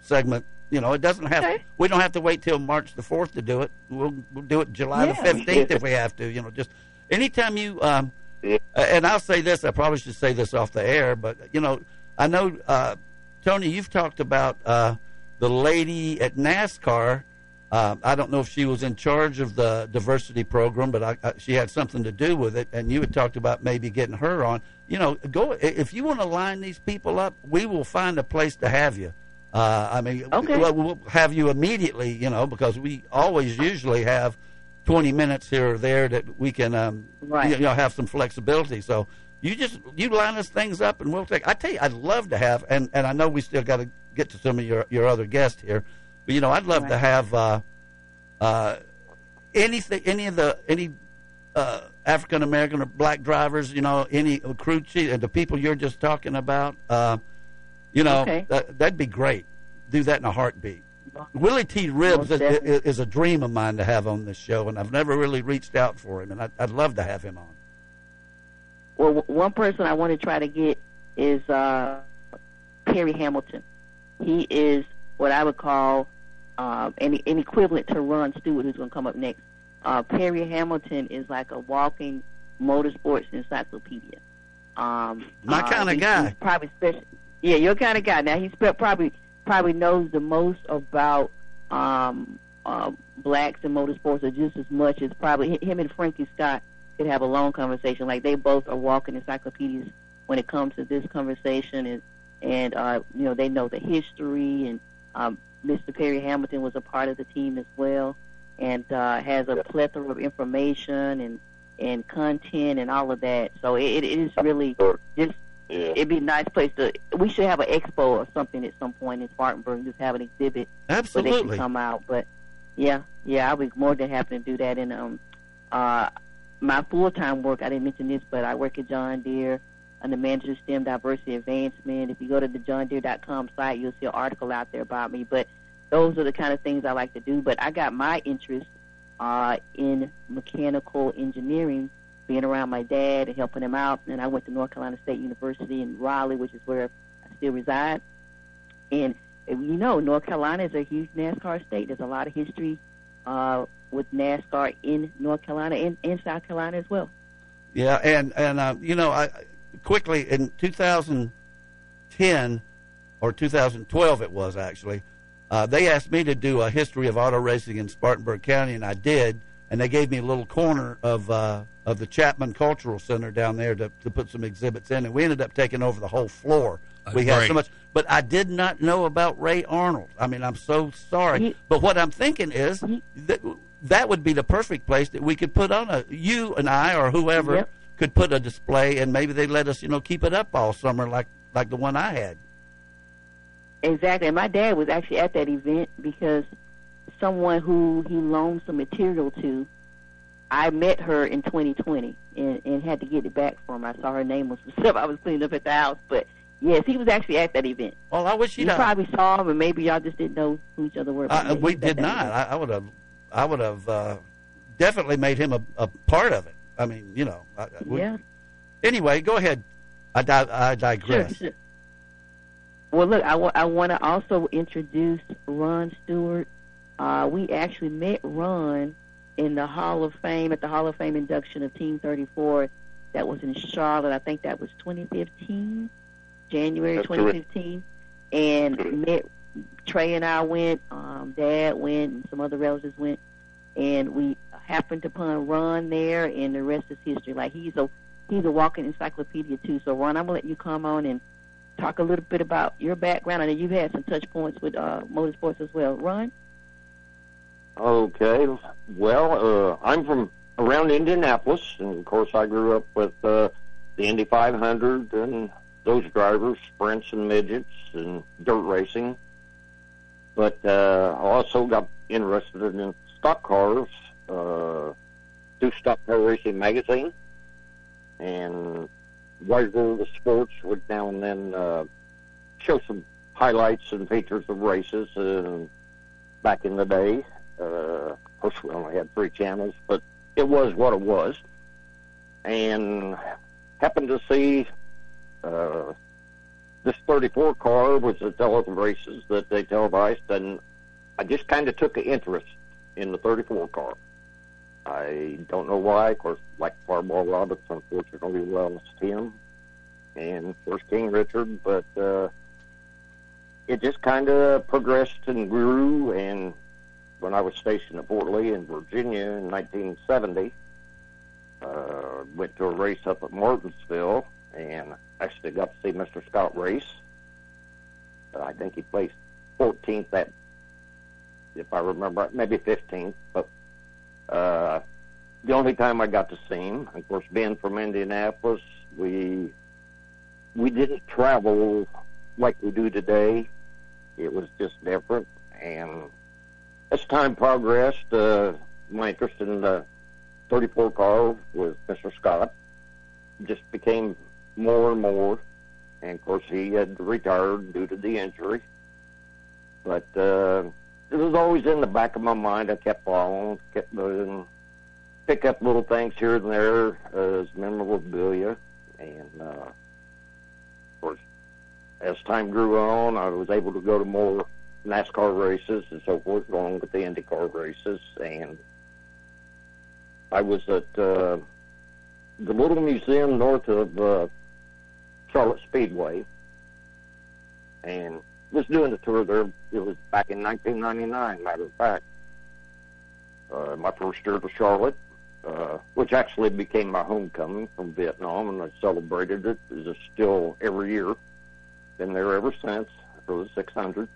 segment. You know, it doesn't have. Okay. We don't have to wait till March the fourth to do it. We'll we'll do it July the fifteenth if we have to. You know, just anytime you. Um, And I'll say this. I probably should say this off the air, but you know, I know uh, Tony. You've talked about uh, the lady at NASCAR. Uh, I don't know if she was in charge of the diversity program, but I, I, she had something to do with it. And you had talked about maybe getting her on. You know, go if you want to line these people up. We will find a place to have you. Uh, I mean, Okay. well, we'll have you immediately. You know, because we always usually have twenty minutes here or there that we can, um, Right. you know, have some flexibility. So you just you line us things up, and we'll take. I tell you, I'd love to have, and and I know we still got to get to some of your your other guests here, but you know, I'd love to have uh, uh, anything, any of the any uh, African American or black drivers, you know, any crew chief, and the people you're just talking about, uh, you know, Okay. that, that'd be great. Do that in a heartbeat. Willy T. Ribbs is, is, a dream of mine to have on this show, and I've never really reached out for him, and I'd, I'd love to have him on. Well, w- one person I want to try to get is uh, Perry Hamilton. he is what I would call uh, an, an equivalent to Ron Stewart, who's going to come up next. Uh, Perry Hamilton is like a walking motorsports encyclopedia. Um, My uh, kinda guy. He's probably special. Yeah, your kind of guy. Now he's probably probably knows the most about um, uh, blacks in motorsports, or just as much as probably him and Frankie Scott could have a long conversation. Like they both are walking encyclopedias when it comes to this conversation, and and uh, you know they know the history. And um, Mr. Perry Hamilton was a part of the team as well, and uh, has a plethora of information and and content and all of that. So it, it is really just it'd be a nice place to. We should have an expo or something at some point in Spartanburg. Just have an exhibit Absolutely. where they can come out. But yeah, yeah, I'd be more than happy to do that. And um, uh, my full time work, I didn't mention this, but I work at John Deere. I'm the manager of STEM Diversity Advancement. If you go to the johndeere.com site, you'll see an article out there about me. But those are the kind of things I like to do. But I got my interest uh, in mechanical engineering, being around my dad and helping him out. And I went to North Carolina State University in Raleigh, which is where I still reside. And uh, you know, North Carolina is a huge NASCAR state. There's a lot of history uh, with NASCAR in North Carolina and, and South Carolina as well. Yeah, and and uh, you know, I quickly in 2010 or 2012 it was actually. Uh, they asked me to do a history of auto racing in Spartanburg County, and I did. And they gave me a little corner of uh, of the Chapman Cultural Center down there to, to put some exhibits in, and we ended up taking over the whole floor. That's we had great. so much, but I did not know about Ray Arnold. I mean, I'm so sorry. But what I'm thinking is that that would be the perfect place that we could put on a you and I or whoever Yep. could put a display, and maybe they let us, you know, keep it up all summer like like the one I had. Exactly. And my dad was actually at that event because someone who he loaned some material to, I met her in 2020 and, and had to get it back from her. I saw her name was <laughs> stuff I was cleaning up at the house. But yes, he was actually at that event. Well, I wish you probably saw him, and maybe y'all just didn't know who each other were. Uh, we he was at did not. event. I, I would have, I would have uh, definitely made him a, a part of it. I mean, you know. I, we- Yeah. Anyway, go ahead. I, di- I digress. Sure, sure. Well, look, I want to also introduce Ron Stewart. Uh, we actually met Ron in the Hall of Fame at the Hall of Fame induction of Team 34. That was in Charlotte. I think that was 2015, January That's correct. 2015. And met Trey and I went. Um, Dad went, and some other relatives went, and we happened upon Ron there, and the rest is history. Like he's a he's a walking encyclopedia too. So Ron, I'm gonna let you come on and talk a little bit about your background. I know you've had some touch points with uh, motorsports as well. Ron? Okay. Well, uh, I'm from around Indianapolis, and of course, I grew up with uh, the Indy 500 and those drivers, sprints and midgets, and dirt racing. But uh, I also got interested in stock cars uh, through Stock Car Racing magazine, and Wide World of Sports would now and then uh, show some highlights and features of races. Uh, back in the day. Uh, of course, we only had three channels, but it was what it was. And happened to see uh, this 34 car was the television races that they televised, and I just kind of took an interest in the 34 car. I don't know why. Of course, like Fireball Roberts, unfortunately, lost him, and of course King Richard, but. Uh, it just kind of progressed and grew. And when I was stationed at Fort Lee in Virginia in 1970, uh, went to a race up at Martinsville and actually got to see Mr. Scott race. Uh, I think he placed 14th that, if I remember, maybe 15th. But uh, the only time I got to see him, of course, being from Indianapolis, we we didn't travel like we do today. It was just different. And as time progressed, uh, my interest in the 34 car with Mr. Scott just became more and more. And of course, he had retired due to the injury. But uh, it was always in the back of my mind. I kept following, kept doing, pick up little things here and there as memorabilia. And uh, of course, as time grew on, I was able to go to more NASCAR races and so forth, along with the IndyCar races. And I was at uh, the little museum north of uh, Charlotte Speedway, and was doing the tour there. It was back in 1999, matter of fact. Uh, my first year to Charlotte, uh, which actually became my homecoming from Vietnam, and I celebrated it. It's still every year. Been there ever since for the 600.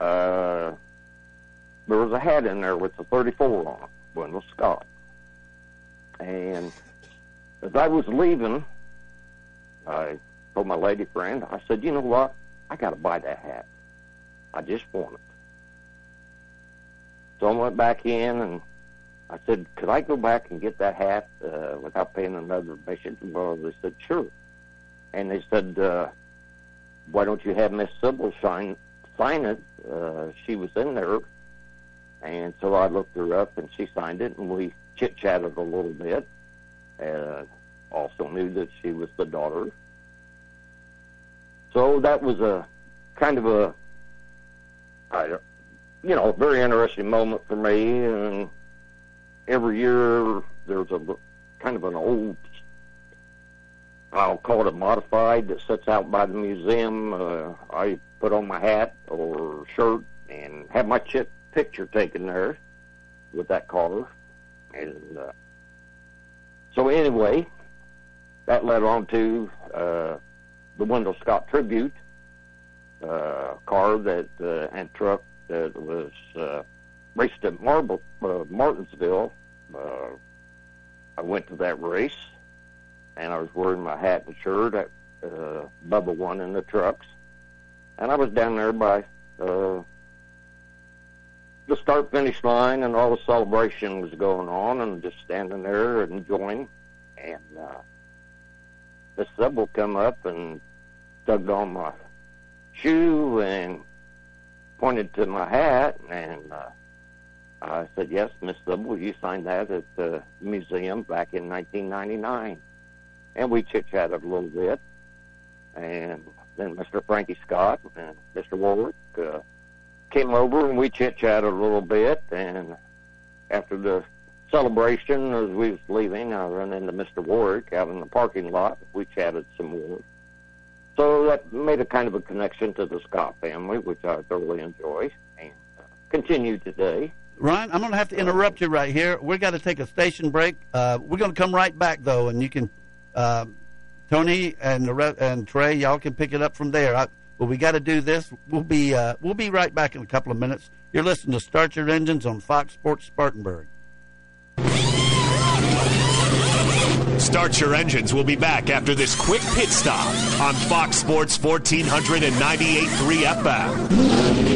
Uh, there was a hat in there with the 34 on it, Wendell Scott. And as I was leaving, I told my lady friend, I said, you know what? I got to buy that hat. I just want it. So I went back in and I said, could I go back and get that hat uh, without paying another admission? Well, they said, sure. And they said, uh, why don't you have Miss Sybil sign, sign it? Uh, she was in there. And so I looked her up and she signed it and we chit-chatted a little bit. Uh, also knew that she was the daughter. So that was a kind of a, I, you know, very interesting moment for me. And every year there's a kind of an old, I'll call it a modified that sits out by the museum. Uh, I put on my hat or shirt and have my chip picture taken there with that car. And uh, so anyway, that led on to uh, the Wendell Scott tribute uh, car that uh, and truck that was uh, raced at Marble, uh, Martinsville. Uh, I went to that race, and I was wearing my hat and shirt. At, uh, Bubba won in the trucks, and I was down there by uh, the start finish line, and all the celebration was going on, and just standing there and enjoying. And uh, Miss Sybil come up and tugged on my shoe and pointed to my hat, and uh, I said, "Yes, Miss Sybil, you signed that at the museum back in 1999." And we chit chatted a little bit, and then Mr. Frankie Scott and Mr. Warrick uh, came over, and we chit chatted a little bit. And after the celebration, as we was leaving, I ran into Mr. Warrick out in the parking lot. We chatted some more. So that made a kind of a connection to the Scott family, which I thoroughly enjoy and uh, continue today. Ryan, I'm going to have to interrupt you right here. We've got to take a station break. Uh, we're going to come right back though, and you can, uh, Tony and the re- and Trey, y'all can pick it up from there. I, but we got to do this. We'll be uh, we'll be right back in a couple of minutes. You're listening to Start Your Engines on Fox Sports Spartanburg. Start Your Engines will be back after this quick pit stop on Fox Sports 1498.3 FM.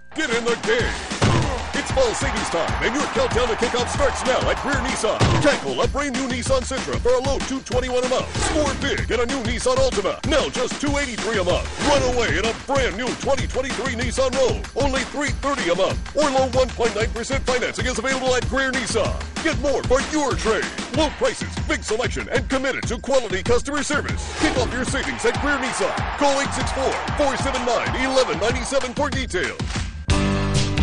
Get in the game. It's fall savings time, and your countdown to kickoff starts now at Greer Nissan. Tackle a brand new Nissan Sentra for a low 221 a month. Score big in a new Nissan Altima, now just 283 a month. Run away in a brand new 2023 Nissan Rogue, only 330 a month. Or low 1.9% financing is available at Greer Nissan. Get more for your trade. Low prices, big selection, and committed to quality customer service. Kick off your savings at Greer Nissan. Call 864-479-1197 for details.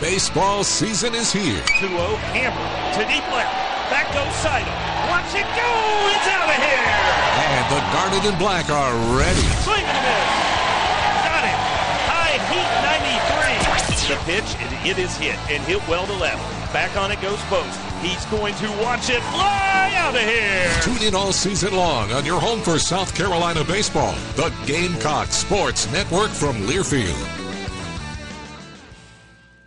Baseball season is here. 2 0, hammer to deep left. Back goes Seidel. Watch it go! It's out of here! And the Garnet and Black are ready. Swing and a miss. Got him. High heat 93. The pitch, and it is hit and hit well to left. Back on it goes Boast. He's going to watch it fly out of here. Tune in all season long on your home for South Carolina baseball, the Gamecock Sports Network from Learfield.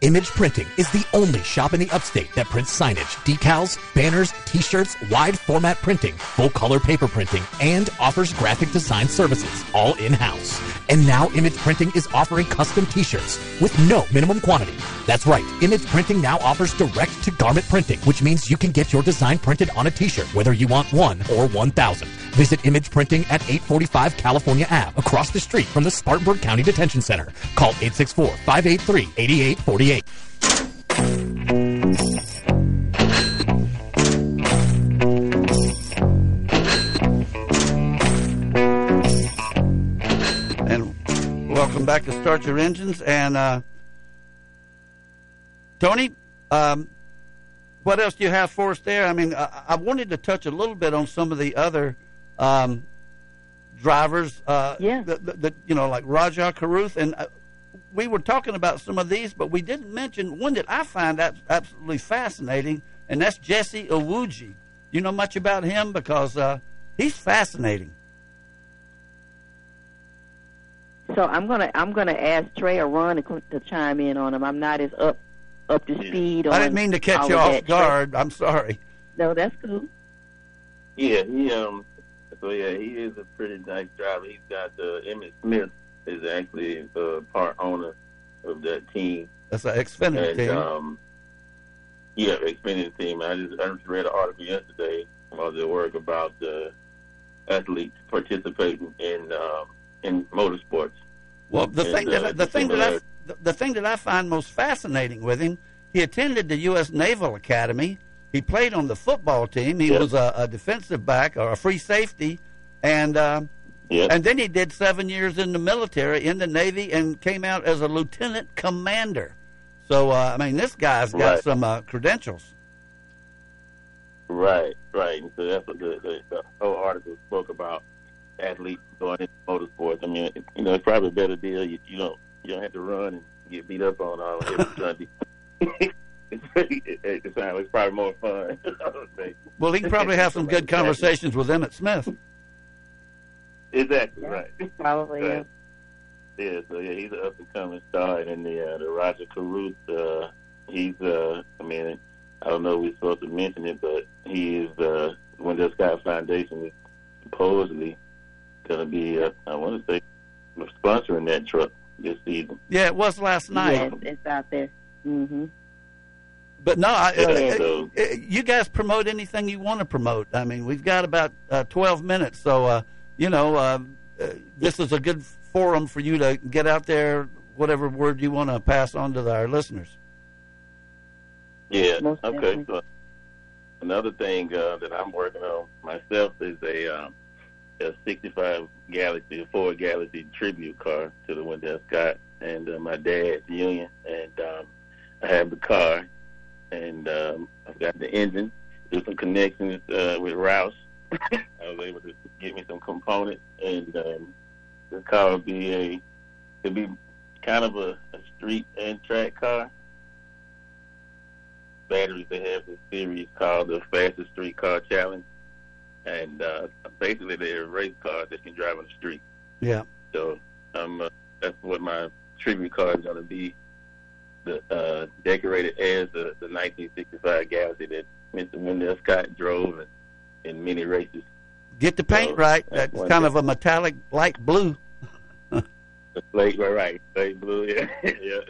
Image Printing is the only shop in the upstate that prints signage, decals, banners, t-shirts, wide format printing, full color paper printing, and offers graphic design services, all in-house. And now Image Printing is offering custom t-shirts with no minimum quantity. That's right, Image Printing now offers direct to garment printing, which means you can get your design printed on a t-shirt, whether you want one or 1,000. Visit Image Printing at 845 California Ave, across the street from the Spartanburg County Detention Center. Call 864-583-8848. And welcome back to Start Your Engines. And uh, Tony, um, what else do you have for us there? I mean, I, I wanted to touch a little bit on some of the other um, drivers. Uh, Yeah. The, the, the, you know, like Rajah Caruth. And uh, we were talking about some of these, but we didn't mention one that I find absolutely fascinating, and that's Jesse Iwuji. You know much about him because uh, he's fascinating. So I'm gonna I'm gonna ask Trey or Ron to, to chime in on him. I'm not as up up to speed. on I didn't mean to catch you off that. guard. I'm sorry. No, that's cool. Yeah, he um. So yeah, he is a pretty nice driver. He's got uh, Emmitt Smith is actually uh, part owner of that team. That's an Xfinity and, team. Um, yeah, Xfinity team. I just I just read an article yesterday about the work about the athletes participating in um, in motorsports. Well, the And, thing uh, that the thing that I the, the thing that I find most fascinating with him, he attended the U.S. Naval Academy. He played on the football team. He was a, a defensive back or a free safety, and and then he did seven years in the military in the Navy and came out as a lieutenant commander. So uh, I mean, this guy's got Right. some uh, credentials. Right, right. And so that's what the, the, the whole article spoke about athletes going into motorsports. I mean, it, you know, it's probably a better deal. You, you don't you don't have to run and get beat up on all every Sunday. it's, it's probably more fun. <laughs> I would think. Well, he can probably have some good <laughs> conversations with Emmitt Smith. Exactly right. Probably. Right. Yeah, so yeah, he's an up and coming star, and then the uh, the Roger Caruth, uh, he's uh, I mean, I don't know if we're supposed to mention it, but he is uh, Wendell Scott Foundation is supposedly going to be, uh, I want to say, sponsoring that truck this season. Yeah, it was last night. Yes, it's out there. Mm-hmm. But no, I, Yeah, uh, so- uh, you guys promote anything you want to promote. I mean, we've got about uh, 12 minutes, so uh, you know, uh, uh, this is a good forum for you to get out there, whatever word you want to pass on to our listeners. Yeah. Most okay. So another thing uh, that I'm working on myself is a um, a 65 Galaxie, a Ford Galaxie tribute car to the Wendell Scott and uh, my dad's union, and um, I have the car, and um, I've got the engine. Do some connections uh, with Roush. <laughs> I was able to get me some components, and um, the car will be a it'll be kind of a, a street and track car batteries they have this series called the Fastest Street Car Challenge, and uh, basically they're race cars that can drive on the street. Yeah. So um, uh, that's what my tribute car is going to be. The uh, decorated as the, the 1965 Galaxie that Mr. Wendell Scott drove in, in many races. Get the paint So, right. that's That's kind thing. of a metallic light blue. <laughs> The right, right, slate blue, yeah, <laughs> yeah.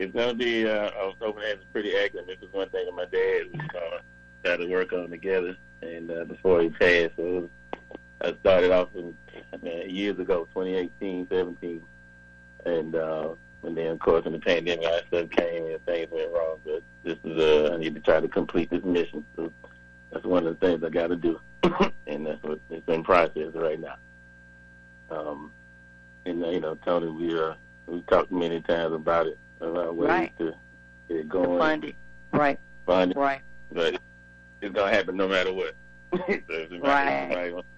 It's gonna be. Uh, I was hoping to have pretty accurate. This is one thing that my dad was tried to work on together, and uh, before he passed, so it was, I started off in I mean, years ago, 2018, 17, and uh, and then of course in the pandemic, all that stuff came and things went wrong. But this is uh, I need to try to complete this mission. So that's one of the things I got to do, <laughs> and that's what it's in process right now. Um, and you know, Tony, we uh, we talked many times about it, about ways Right. to get it going. fund it. Right. Fund it. Right. But it's gonna happen no matter what. <laughs> so if, somebody, Right. somebody wants-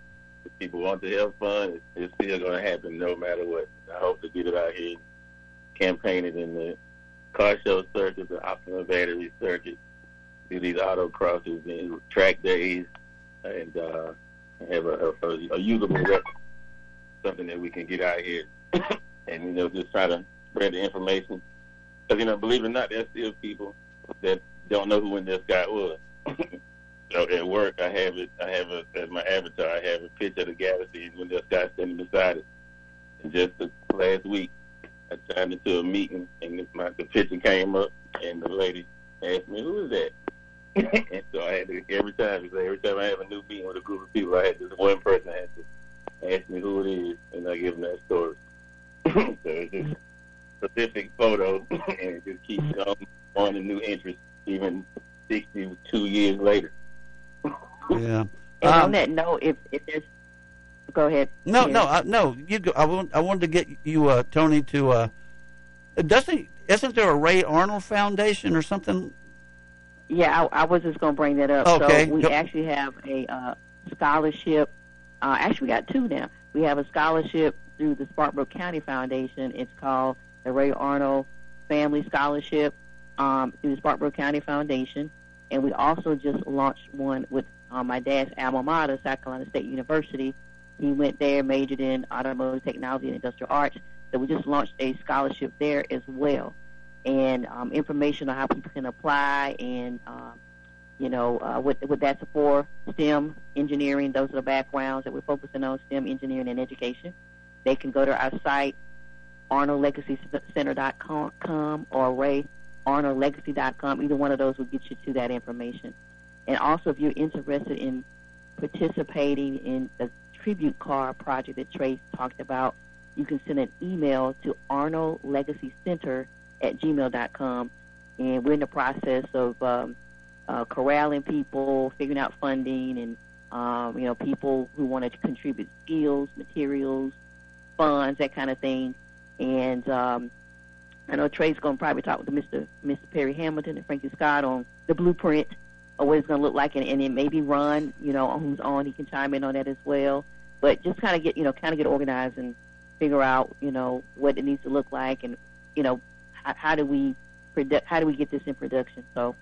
if people want to have fun, it's, it's still gonna happen no matter what. I hope to get it out here, campaign it in the car show circuit, the Optima battery circuit, do these auto crosses and track days, and uh, have a, a, a usable record, something that we can get out here, <coughs> and you know just try to spread the information. Because you know, believe it or not, there's still people that don't know who Wendell Scott was. <coughs> so at work, I have it. I have a as my avatar. I have a picture of the galaxy and Wendell Scott standing beside it. And just the last week, I signed into a meeting, and my the picture came up, and the lady asked me, "Who is that?" And so I had to every time, because every time I have a new meeting with a group of people, I had this one person had to ask me who it is, and I give them that story. <coughs> so it's just specific photo, <coughs> and it just keeps going on a new interest, even 62 years later. Yeah. <laughs> And on Um, that note, if if there's, go ahead. No, Ken. no, I, no. You go. I, want, I wanted to get you, uh, Tony, to. Uh, doesn't isn't there a Ray Arnold Foundation or something? Yeah, I, I was just going to bring that up. Okay. So we Go- actually have a uh, scholarship. Uh, actually, we got two now. We have a scholarship through the Spartanburg County Foundation. It's called the Ray Arnold Family Scholarship um, through the Spartanburg County Foundation. And we also just launched one with uh, my dad's alma mater, South Carolina State University. He went there, majored in automotive technology and industrial arts. So we just launched a scholarship there as well and um, information on how people can apply and um, you know uh, what what that's for STEM engineering those are the backgrounds that we're focusing on STEM engineering and education. They can go to our site arnoldlegacycenter.com or rayarnoldlegacy.com either one of those will get you to that information. And also if you're interested in participating in the tribute card project that Trace talked about you can send an email to Arnold Legacy Center at gmail.com. And we're in the process of um, uh, corralling people, figuring out funding, and um, you know people who want to contribute skills, materials, funds, that kind of thing. And um, I know Trey's going to probably talk with Mr. Mr. Perry Hamilton and Frankie Scott on the blueprint of what it's going to look like, and, and then maybe Ron, you know, who's on, he can chime in on that as well. But just kind of get, you know, kind of get organized and figure out, you know, what it needs to look like, and you know, how, how do we produ- how do we get this in production? So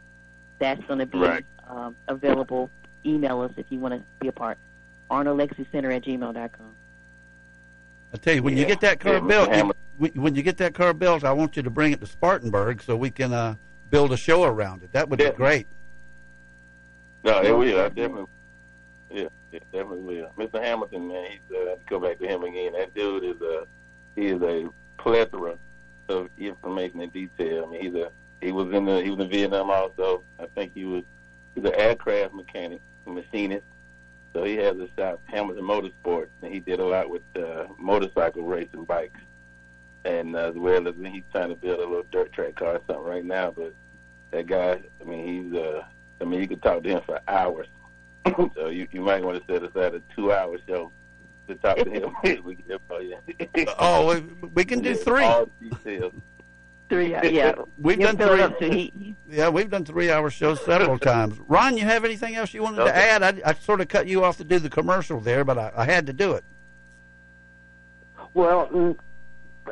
that's going to be Right. um, available. Email us if you want to be a part. Arnold Legacy Center at gmail.com. I tell you, when you get that car Yeah, built, you, when- when you get that car built, I want you to bring it to Spartanburg so we can uh, build a show around it. That would Yeah. be great. No, it will. I definitely. Yeah, it definitely will. Mr. Hamilton, man, he's uh, to go back to him again. That dude is a he is a plethora of information and detail. I mean, he's a he was in the he was in Vietnam also. I think he was he's an aircraft mechanic, machinist. So he has a shop, Hamilton Motorsports, and he did a lot with uh, motorcycle racing bikes, and uh, as well as he's trying to build a little dirt track car or something right now. But that guy, I mean, he's uh, I mean, you could talk to him for hours. <coughs> so you you might want to set aside a two hour show to talk to him. we can, oh, yeah. Oh, we, we can do three. Three, yeah. <laughs> We've He'll done three. up so he- he- yeah, we've done three-hour shows several <laughs> times. Ron, you have anything else you wanted to add? I, I sort of cut you off to do the commercial there, but I, I had to do it. Well, mm,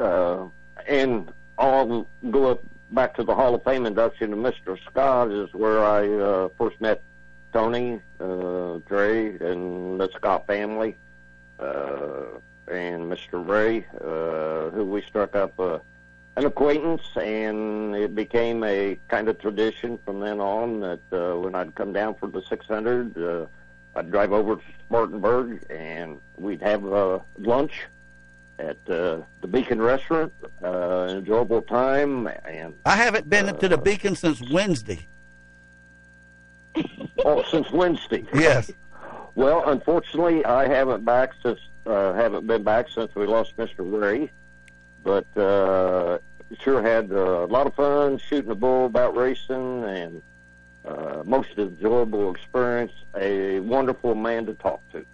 uh, and I'll go up back to the Hall of Fame induction of Mr. Scott is where I uh, first met Tony, uh, Dre, and the Scott family, uh, and Mr. Ray, uh, who we struck up uh, an acquaintance, and it became a kind of tradition from then on that uh, when I'd come down for the 600, uh, I'd drive over to Spartanburg, and we'd have uh, lunch at uh, the Beacon Restaurant. Uh, an enjoyable time, and I haven't been to the Beacon since Wednesday. oh, since Wednesday. Yes. Well, unfortunately, I haven't back since uh, haven't been back since we lost Mr. Ray, but uh, sure had uh, a lot of fun shooting the bull about racing and uh, most enjoyable experience. A wonderful man to talk to.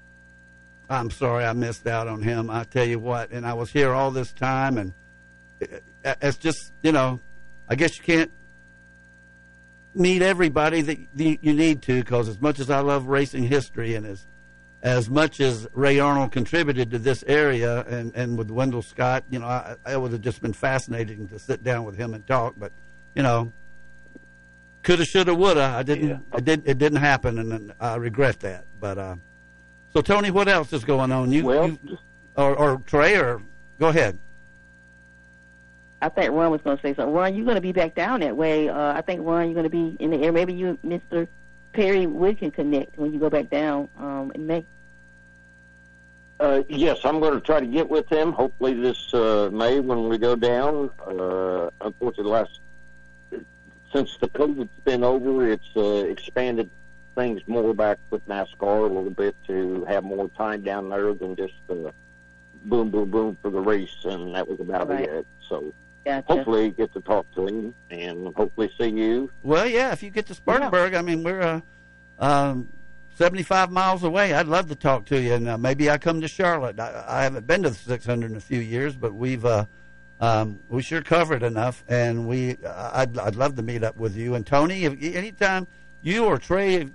I'm sorry I missed out on him. I tell you what, and I was here all this time, and it- it's just you know, I guess you can't meet everybody that you need to because as much as I love racing history and as as much as Ray Arnold contributed to this area and and with Wendell Scott, you know, I, it would have just been fascinating to sit down with him and talk. But you know, coulda, shoulda, woulda. I didn't. It did. It didn't happen, and I regret that. But uh, so Tony, what else is going on? You, you or, or Trey, or go ahead. I think Ron was going to say something. Ron, you're going to be back down that way. Uh, I think Ron, you're going to be in the air. Maybe you, and Mr. Perry Wood, can connect when you go back down um, in May. Uh, yes, I'm going to try to get with him. Hopefully this uh, May when we go down. Uh, unfortunately, last since the COVID's been over, it's uh, expanded things more back with NASCAR a little bit to have more time down there than just uh, boom, boom, boom for the race, and that was about Right. it. So Gotcha. hopefully get to talk to him and hopefully see you. Well, yeah, if you get to Spartanburg, I mean, we're uh, um, 75 miles away. I'd love to talk to you, and uh, maybe I come to Charlotte. I, I haven't been to the 600 in a few years, but we've uh, um, we sure covered enough, and we I'd I'd love to meet up with you and Tony. If, anytime you or Trey,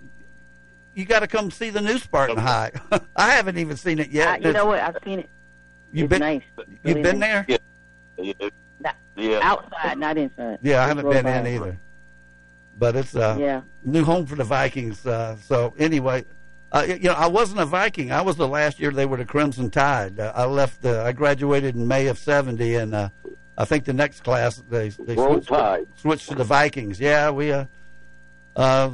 you got to come see the new Spartan High. <laughs> I haven't even seen it yet. I, you know what? I've seen it. You've it's been nice. you've Really been nice. there? Yeah. Not- Yeah. Outside, not inside. Yeah, I haven't been in either. But it's uh, Yeah. new home for the Vikings. Uh, so anyway, uh, you know, I wasn't a Viking. I was the last year they were the Crimson Tide. Uh, I left. Uh, I graduated in May of '70, and uh, I think the next class they they switched, switched to the Vikings. Yeah, we. Uh, uh,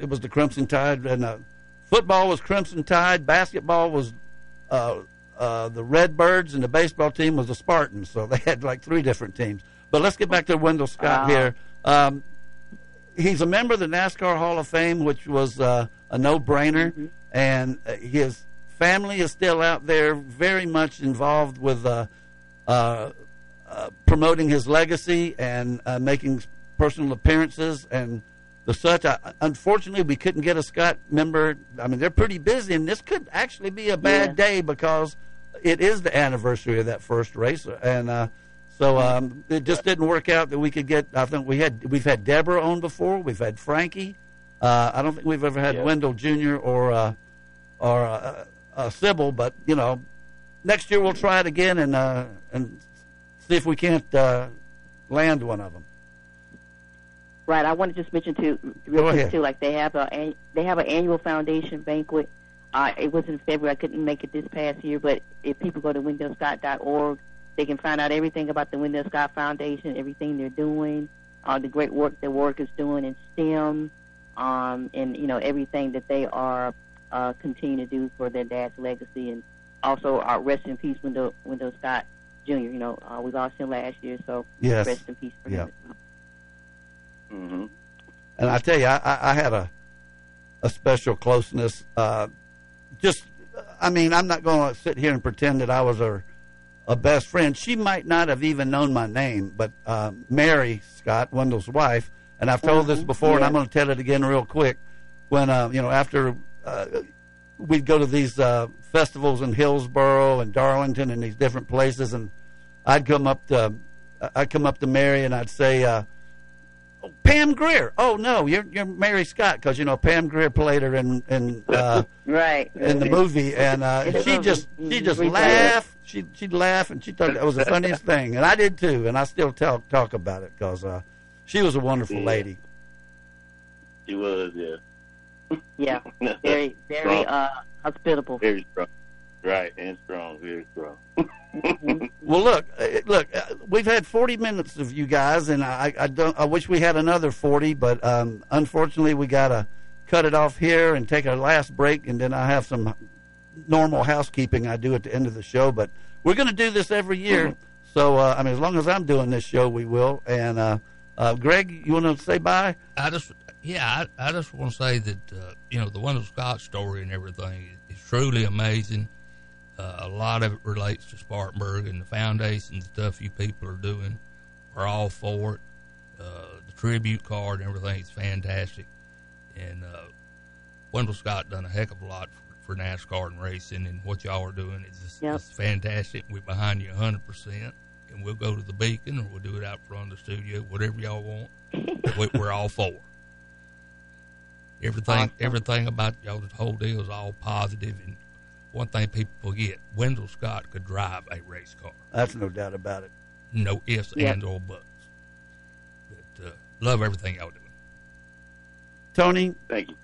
it was the Crimson Tide, and uh, football was Crimson Tide. Basketball was uh, uh, the Redbirds, and the baseball team was the Spartans. So <laughs> they had like three different teams. But let's get back to Wendell Scott Wow. here. Um, he's a member of the NASCAR Hall of Fame, which was uh, a no-brainer, and uh, his family is still out there, very much involved with uh, uh, uh, promoting his legacy and uh, making personal appearances and the such. I, unfortunately, we couldn't get a Scott member. I mean, they're pretty busy, and this could actually be a bad Yeah. day because it is the anniversary of that first race, and uh, so um, it just didn't work out that we could get. I think we had we've had Deborah on before, we've had Frankie. Uh, I don't think we've ever had Yeah. Wendell Jr. or uh, or uh, uh, Sybil, but you know, next year we'll try it again and uh, and see if we can't uh, land one of them. Right. I want to just mention too, real Go quick ahead. too. Like they have a they have an annual foundation banquet. Uh, it was in February. I couldn't make it this past year, but if people go to WendellScott.org, they can find out everything about the Wendell Scott Foundation, everything they're doing, uh, the great work their work is doing in STEM, um, and you know everything that they are uh, continuing to do for their dad's legacy, and also uh, rest in peace, Wendell Wendell Scott Jr. You know uh, we lost him last year, so Yes. rest in peace for Yeah. him. Mm-hmm. And I tell you, I, I I had a a special closeness. Uh, just, I mean, I'm not going to sit here and pretend that I was her a best friend. She might not have even known my name, but uh, Mary Scott, Wendell's wife, and I've told this Mhm. before, and I'm going to tell it again real quick. When uh, you know, after uh, we'd go to these uh, festivals in Hillsboro and Darlington and these different places, and I'd come up to I'd come up to Mary and I'd say. Pam Grier. Oh no, you're you're Mary Scott because you know Pam Grier played her in in uh, <laughs> Right. in the movie, and uh, she just she just Great laughed. She she'd laugh, and she thought that was the funniest <laughs> thing, and I did too, and I still talk talk about it because uh, she was a wonderful Yeah. lady. She was, yeah. Yeah, <laughs> very, very uh, hospitable. Very strong. Right, and strong, very strong. <laughs> Well, look, uh, look, uh, we've had 40 minutes of you guys, and I, I don't. I wish we had another 40, but um, unfortunately, we got to cut it off here and take our last break, and then I have some normal housekeeping I do at the end of the show. But we're going to do this every year, so uh, I mean, as long as I'm doing this show, we will. And uh, Uh, Greg, you want to say bye? I just, yeah, I, I just want to say that uh, you know the Wendell Scott story and everything is, is truly amazing. Uh, a lot of it relates to Spartanburg and the foundation stuff you people are doing. We're all for it. Uh, the tribute card and everything is fantastic, and uh, Wendell Scott done a heck of a lot for, for NASCAR and racing, and what y'all are doing is just, Yep. it's fantastic. We're behind you 100 percent, and we'll go to the Beacon or we'll do it out front of the studio, whatever y'all want. we, we're all for. it. Everything, Awesome. everything about y'all, the whole deal is all positive. And one thing people forget: Wendell Scott could drive a race car. That's no doubt about it. No ifs, Yep. and or buts. But uh, love everything y'all doing. Tony, Thank you.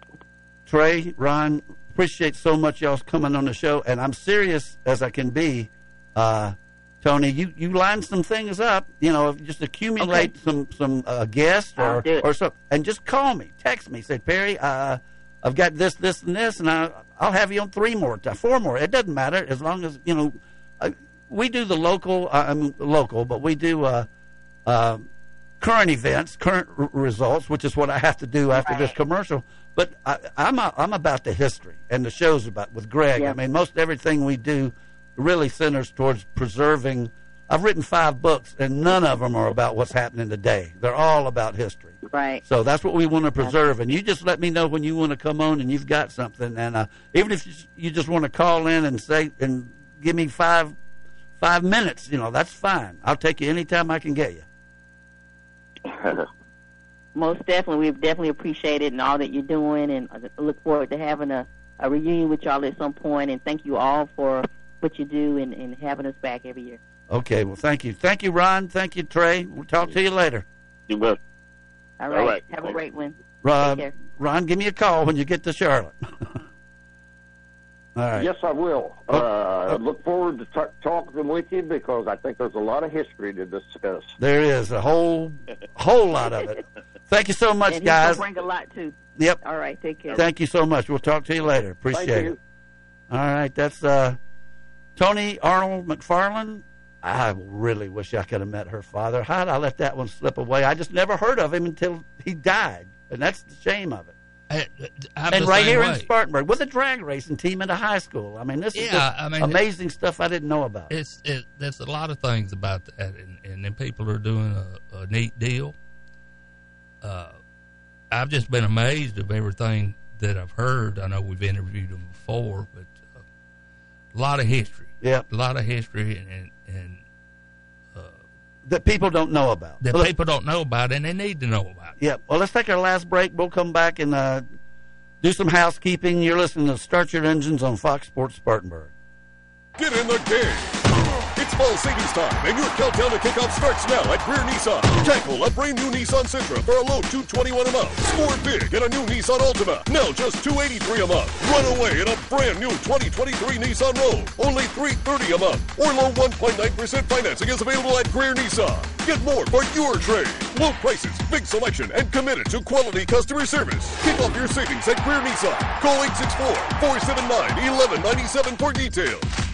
Trey, Ron, appreciate so much y'all's coming on the show, and I'm serious as I can be. Uh, Tony, you you line some things up, you know, just accumulate some some uh, guests or or so, and just call me, text me, say Perry, uh, I've got this, this, and this, and I I'll have you on three more, four more. It doesn't matter as long as you know. Uh, we do the local, uh, I mean local, but we do. Uh, uh, current events, current r- results, which is what I have to do after this commercial. But I, I'm a, I'm about the history and the shows about with Greg. I mean, most everything we do really centers towards preserving. I've written five books, and none of them are about what's happening today. They're all about history. Right. So that's what we want to preserve. And you just let me know when you want to come on and you've got something. And uh, even if you, just want to call in and say and give me five five minutes, you know, that's fine. I'll take you anytime I can get you. <laughs> Most definitely, we definitely appreciate it and all that you're doing, and I look forward to having a, a reunion with y'all at some point. And thank you all for what you do and, and having us back every year. Okay, well, thank you. Thank you, Ron. Thank you, Trey. We'll talk to you later. You bet. All All right. right. Have a great one. Ron, Take care. Ron, give me a call when you get to Charlotte. <laughs> All right. Yes, I will. Uh, I look forward to ta- talking with you because I think there's a lot of history to discuss. There is a whole whole lot of it. <laughs> Thank you so much, and he's gonna guys. bring a lot too. Yep. All right. Take care. Thank you so much. We'll talk to you later. Appreciate Thank you. it. All right, that's uh, Tony Arnold McFarland. I really wish I could have met her father. How did I let that one slip away? I just never heard of him until he died, and that's the shame of it. I'm and right here in. Spartanburg with a drag racing team a high school. I mean, this is just I mean, amazing stuff I didn't know about. It's it, there's a lot of things about that, and, and then people are doing a, a neat deal. Uh, I've just been amazed of everything that I've heard. I know we've interviewed them before, but uh, a lot of history. Yeah, a lot of history, and and, and that people don't know about. that Well, people don't know about, and they need to know about. Yeah. Well, let's take our last break. We'll come back and uh, do some housekeeping. You're listening to Start Your Engines on Fox Sports Spartanburg. Get in the game. It's fall savings time, and your countdown to kickoff starts now at Greer Nissan. Tackle a brand new Nissan Sentra for a low 221 a month. Score big in a new Nissan Altima, now just 283 a month. Run away in a brand new 2023 Nissan Rogue, only 330 a month. Or low 1.9% financing is available at Greer Nissan. Get more for your trade. Low prices, big selection, and committed to quality customer service. Kick off your savings at Greer Nissan. Call 864-479-1197 for details.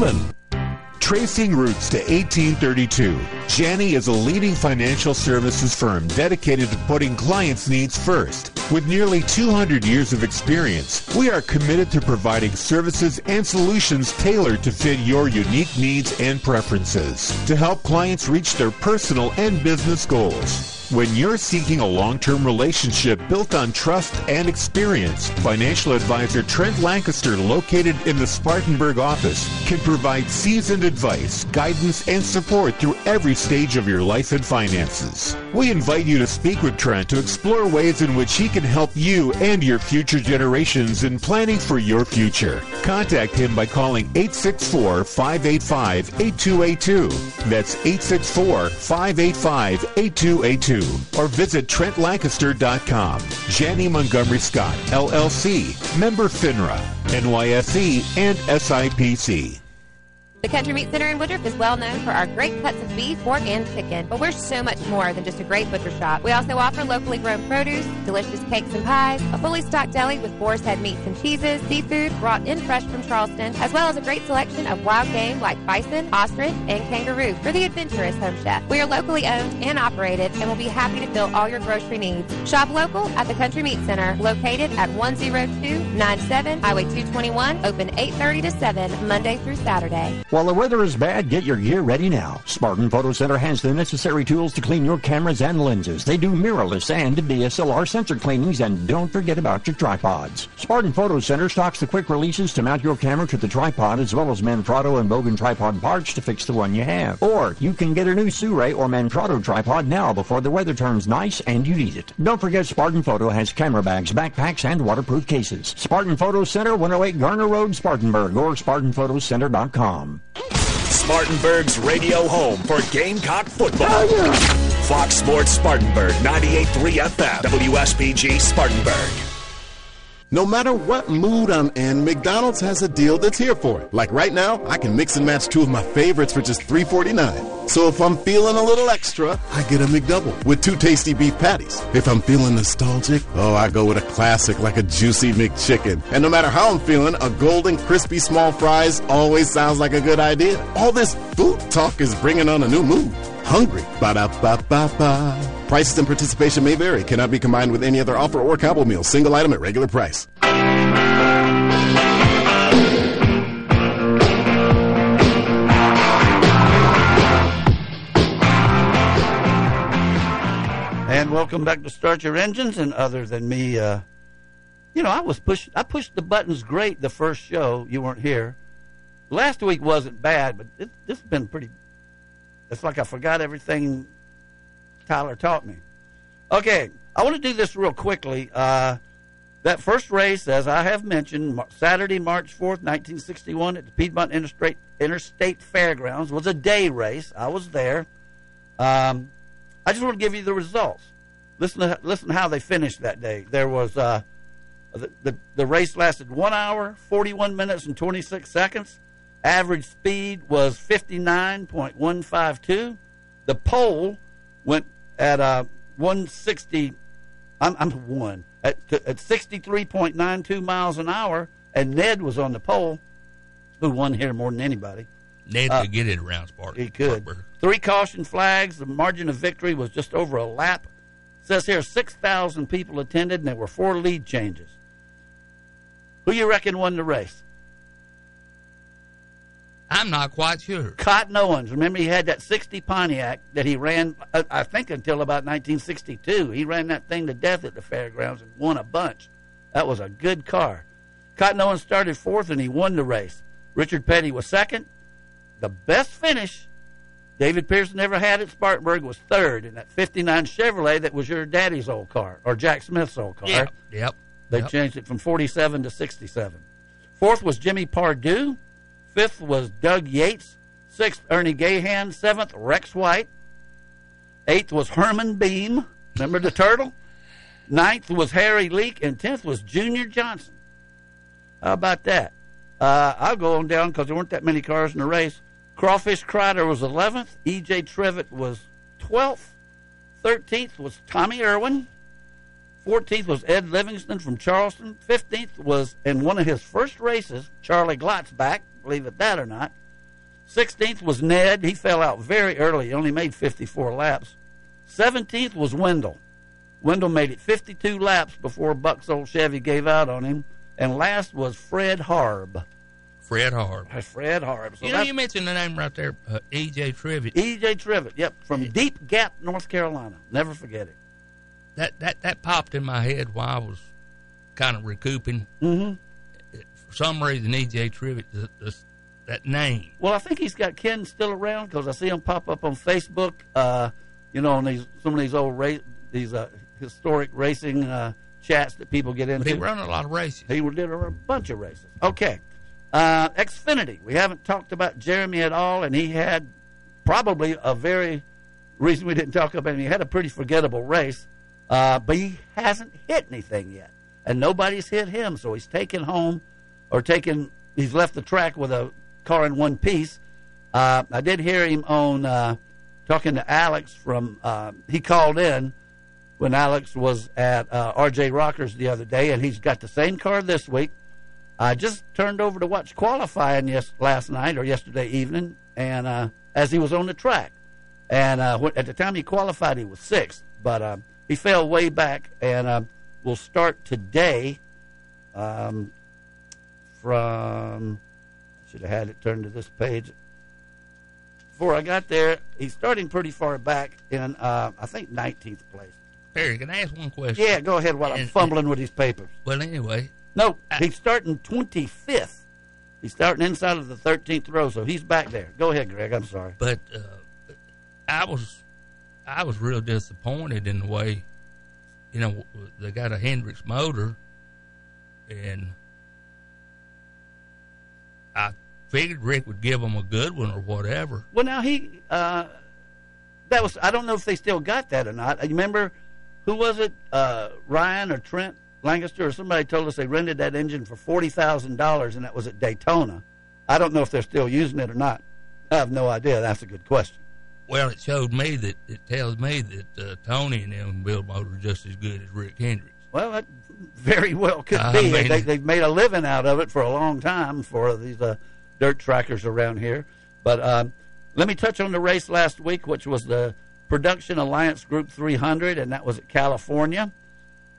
Tracing roots to 1832, Janney is a leading financial services firm dedicated to putting clients' needs first. With nearly 200 years of experience, we are committed to providing services and solutions tailored to fit your unique needs and preferences to help clients reach their personal and business goals. When you're seeking a long-term relationship built on trust and experience, financial advisor Trent Lancaster, located in the Spartanburg office, can provide seasoned advice, guidance, and support through every stage of your life and finances. We invite you to speak with Trent to explore ways in which he can help you and your future generations in planning for your future. Contact him by calling 864-585-8282. That's 864-585-8282. Or visit TrentLancaster.com. Janney Montgomery Scott, LLC, member FINRA, NYSE, and SIPC. The Country Meat Center in Woodruff is well known for our great cuts of beef, pork, and chicken. But we're so much more than just a great butcher shop. We also offer locally grown produce, delicious cakes and pies, a fully stocked deli with boar's head meats and cheeses, seafood brought in fresh from Charleston, as well as a great selection of wild game like bison, ostrich, and kangaroo for the adventurous home chef. We are locally owned and operated and will be happy to fill all your grocery needs. Shop local at the Country Meat Center, located at 10297 Highway 221, open 8.30 to 7, Monday through Saturday. While the weather is bad, get your gear ready now. Spartan Photo Center has the necessary tools to clean your cameras and lenses. They do mirrorless and DSLR sensor cleanings, and don't forget about your tripods. Spartan Photo Center stocks the quick releases to mount your camera to the tripod, as well as Manfrotto and Bogen tripod parts to fix the one you have. Or you can get a new Sirui or Manfrotto tripod now before the weather turns nice and you need it. Don't forget Spartan Photo has camera bags, backpacks, and waterproof cases. Spartan Photo Center, 108 Garner Road, Spartanburg, or SpartanPhotoCenter.com. Spartanburg's radio home for Gamecock football. Oh, Fox Sports Spartanburg, 98.3 FM, WSBG Spartanburg. No matter what mood I'm in, McDonald's has a deal that's here for it. Like right now, I can mix and match two of my favorites for just $3.49. So if I'm feeling a little extra, I get a McDouble with two tasty beef patties. If I'm feeling nostalgic, oh, I go with a classic like a juicy McChicken. And no matter how I'm feeling, a golden crispy small fries always sounds like a good idea. All this food talk is bringing on a new mood. Hungry. Ba-da-ba-ba-ba. Prices and participation may vary. Cannot be combined with any other offer or combo meal. Single item at regular price. And welcome back to Start Your Engines. And other than me, uh, you know, I was push. I pushed the buttons great the first show. You weren't here. Last week wasn't bad, but this has been pretty. It's like I forgot everything Tyler taught me. Okay, I want to do this real quickly. Uh, that first race, as I have mentioned, Saturday, March 4th, 1961, at the Piedmont Interstate, Interstate Fairgrounds, was a day race. I was there. Um, I just want to give you the results. Listen to listen how they finished that day. There was uh, the, the the race lasted one hour, 41 minutes, and 26 seconds. Average speed was 59.152. The pole went at uh, 160. I'm, I'm one at at 63.92 miles an hour, and Ned was on the pole, who won here more than anybody. Ned Uh, could get it around Spark. He could. Three caution flags. The margin of victory was just over a lap. says here 6,000 people attended, and there were four lead changes. Who you reckon won the race? I'm not quite sure. Cotton Owens. Remember, he had that 60 Pontiac that he ran, uh, I think, until about 1962. He ran that thing to death at the fairgrounds and won a bunch. That was a good car. Cotton Owens started fourth, and he won the race. Richard Petty was second. The best finish David Pearson ever had at Spartanburg was third in that 59 Chevrolet that was your daddy's old car, or Jack Smith's old car. Yep. Yep. They Yep. changed it from 47 to 67. Fourth was Jimmy Pardue. Fifth was Doug Yates. Sixth, Ernie Gahan. Seventh, Rex White. Eighth was Herman Beam. Remember the turtle? Ninth was Harry Leak. And tenth was Junior Johnson. How about that? Uh, I'll go on down because there weren't that many cars in the race. Crawfish Crider was 11th. E.J. Trivette was 12th. 13th was Tommy Irwin. 14th was Ed Livingston from Charleston. 15th was, in one of his first races, Charlie Glotzbach, believe it that or not. 16th was Ned. He fell out very early. He only made 54 laps. 17th was Wendell. Wendell made it 52 laps before Buck's old Chevy gave out on him. And last was Fred Harb. Fred Harb. Fred Harb. So you know, you mentioned the name right there, uh, E.J. Trivette. E.J. Trivette, yep, from Deep Gap, North Carolina. Never forget it. That that that popped in my head while I was kind of recouping. Mm-hmm. For some reason, E.J. Trivette, the, the, that name. Well, I think he's got Ken still around because I see him pop up on Facebook. Uh, you know, on these some of these old ra- these uh, historic racing uh, chats that people get into. But he run a lot of races. He did a bunch of races. Okay, uh, Xfinity. We haven't talked about Jeremy at all, and he had probably a very reason we didn't talk about him. He had a pretty forgettable race, uh, but he hasn't hit anything yet, and nobody's hit him. So he's taken home or taken. He's left the track with a car in one piece. Uh, I did hear him on uh, talking to Alex from. Uh, he called in when Alex was at uh, RJ Rockers the other day, and he's got the same car this week. I just turned over to watch qualifying yes last night or yesterday evening, and uh, as he was on the track, and uh, at the time he qualified, he was sixth, but he fell way back, and will start today. Um, from should have had it turned to this page. Before I got there, he's starting pretty far back in, uh, I think, 19th place. Perry, can I ask one question? Yeah, go ahead while I'm And- fumbling with these papers. Well, anyway, No, he's starting 25th. He's starting inside of the 13th row, so he's back there. Go ahead, Greg. I'm sorry. but uh, I was I was real disappointed in the way, you know, they got a Hendrix motor, and I figured Rick would give them a good one or whatever. Well, now he, uh, that was, I don't know if they still got that or not. You remember, who was it? Uh, Ryan or Trent Lancaster or somebody told us they rented that engine for $40,000 and that was at Daytona. I don't know if they're still using it or not. I have no idea. That's a good question. Well, it showed me that it tells me that uh, Tony and them build motor just as good as Rick Hendricks. Well, that very well could I be. mean- they, they've made a living out of it for a long time for these uh, dirt trackers around here. But um, let me touch on the race last week, which was the Production Alliance Group 300, and that was at California.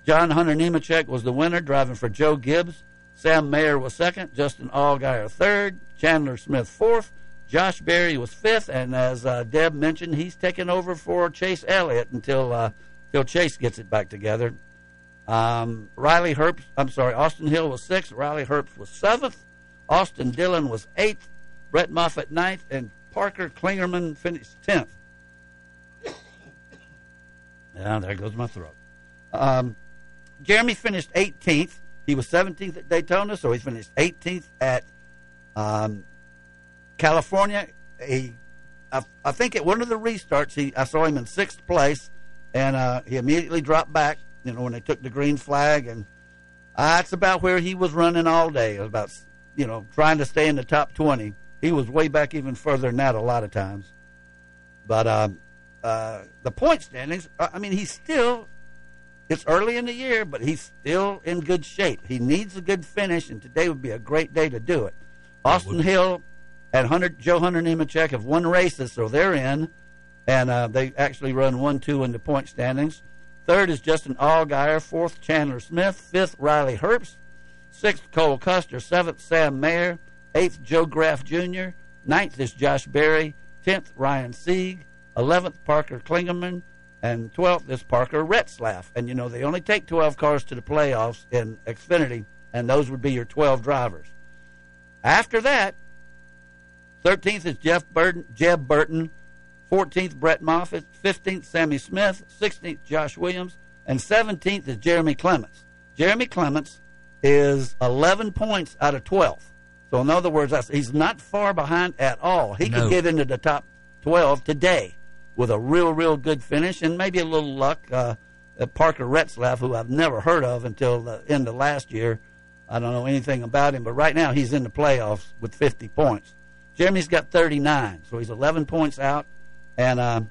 John Hunter Nemechek was the winner, driving for Joe Gibbs. Sam Mayer was second. Justin Allgaier third. Chandler Smith fourth. Josh Berry was fifth, and as uh, Deb mentioned, he's taking over for Chase Elliott until uh, until Chase gets it back together. Um, Riley Herbst, I'm sorry, Austin Hill was sixth. Riley Herbst was seventh. Austin Dillon was eighth. Brett Moffitt ninth, and Parker Kligerman finished tenth. Yeah, there goes my throat. Um, Jeremy finished 18th. He was 17th at Daytona, so he finished 18th at um, California. He, I, I think at one of the restarts, he I saw him in sixth place, and uh, he immediately dropped back. You know when they took the green flag, and uh, that's about where he was running all day. It was about you know trying to stay in the top 20. He was way back even further than that a lot of times. But um, uh, the point standings, uh, I mean, he's still it's early in the year, but he's still in good shape. He needs a good finish, and today would be a great day to do it. Austin Hill and Hunter, Joe Hunter Nemechek have won races, so they're in, and uh, they actually run one, two in the point standings. Third is Justin Allgaier. Fourth, Chandler Smith. Fifth, Riley Herbst. Sixth, Cole Custer. Seventh, Sam Mayer. Eighth, Joe Graf Jr. Ninth is Josh Berry. Tenth, Ryan Sieg. Eleventh, Parker Kligerman and 12th is Parker Retzlaff. And you know, they only take 12 cars to the playoffs in Xfinity, and those would be your 12 drivers. After that, 13th is Jeff Burton, Jeb Burton, 14th Brett Moffitt, 15th Sammy Smith, 16th Josh Williams, and 17th is Jeremy Clements. Jeremy Clements is 11 points out of 12. So in other words, that's, he's not far behind at all. He No. could get into the top 12 today with a real, real good finish and maybe a little luck. Uh, Parker Retzlaff, who I've never heard of until the end of last year, I don't know anything about him, but right now he's in the playoffs with 50 points. Jeremy's got 39, so he's 11 points out, and uh,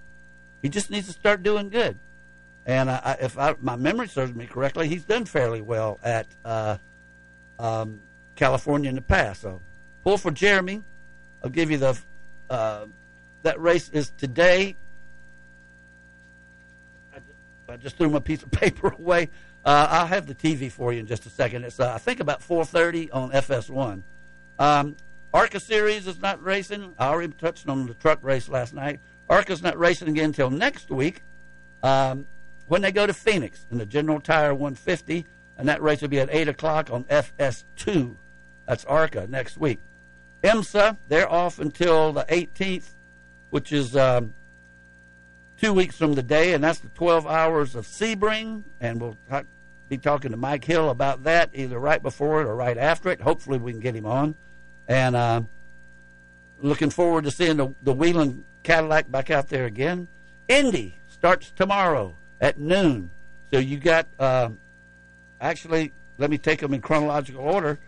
he just needs to start doing good. And I, if I, my memory serves me correctly, he's done fairly well at uh, um, California in the past. So pull for Jeremy. I'll give you the uh, that race is today. I just, I just threw my piece of <laughs> paper away. Uh, I'll have the TV for you in just a second. It's uh, I think about 4:30 on FS1. Um, ARCA series is not racing. I already touched on the truck race last night. ARCA's not racing again until next week um, when they go to Phoenix in the General Tire 150, and that race will be at 8 o'clock on FS2. That's ARCA next week. IMSA, they're off until the 18th, which is um, two weeks from the day, and that's the 12 hours of Sebring, and we'll talk, be talking to Mike Hill about that either right before it or right after it. Hopefully, we can get him on. And uh, looking forward to seeing the, the Whelen Cadillac back out there again. Indy starts tomorrow at noon. So you got, uh, actually, let me take them in chronological order,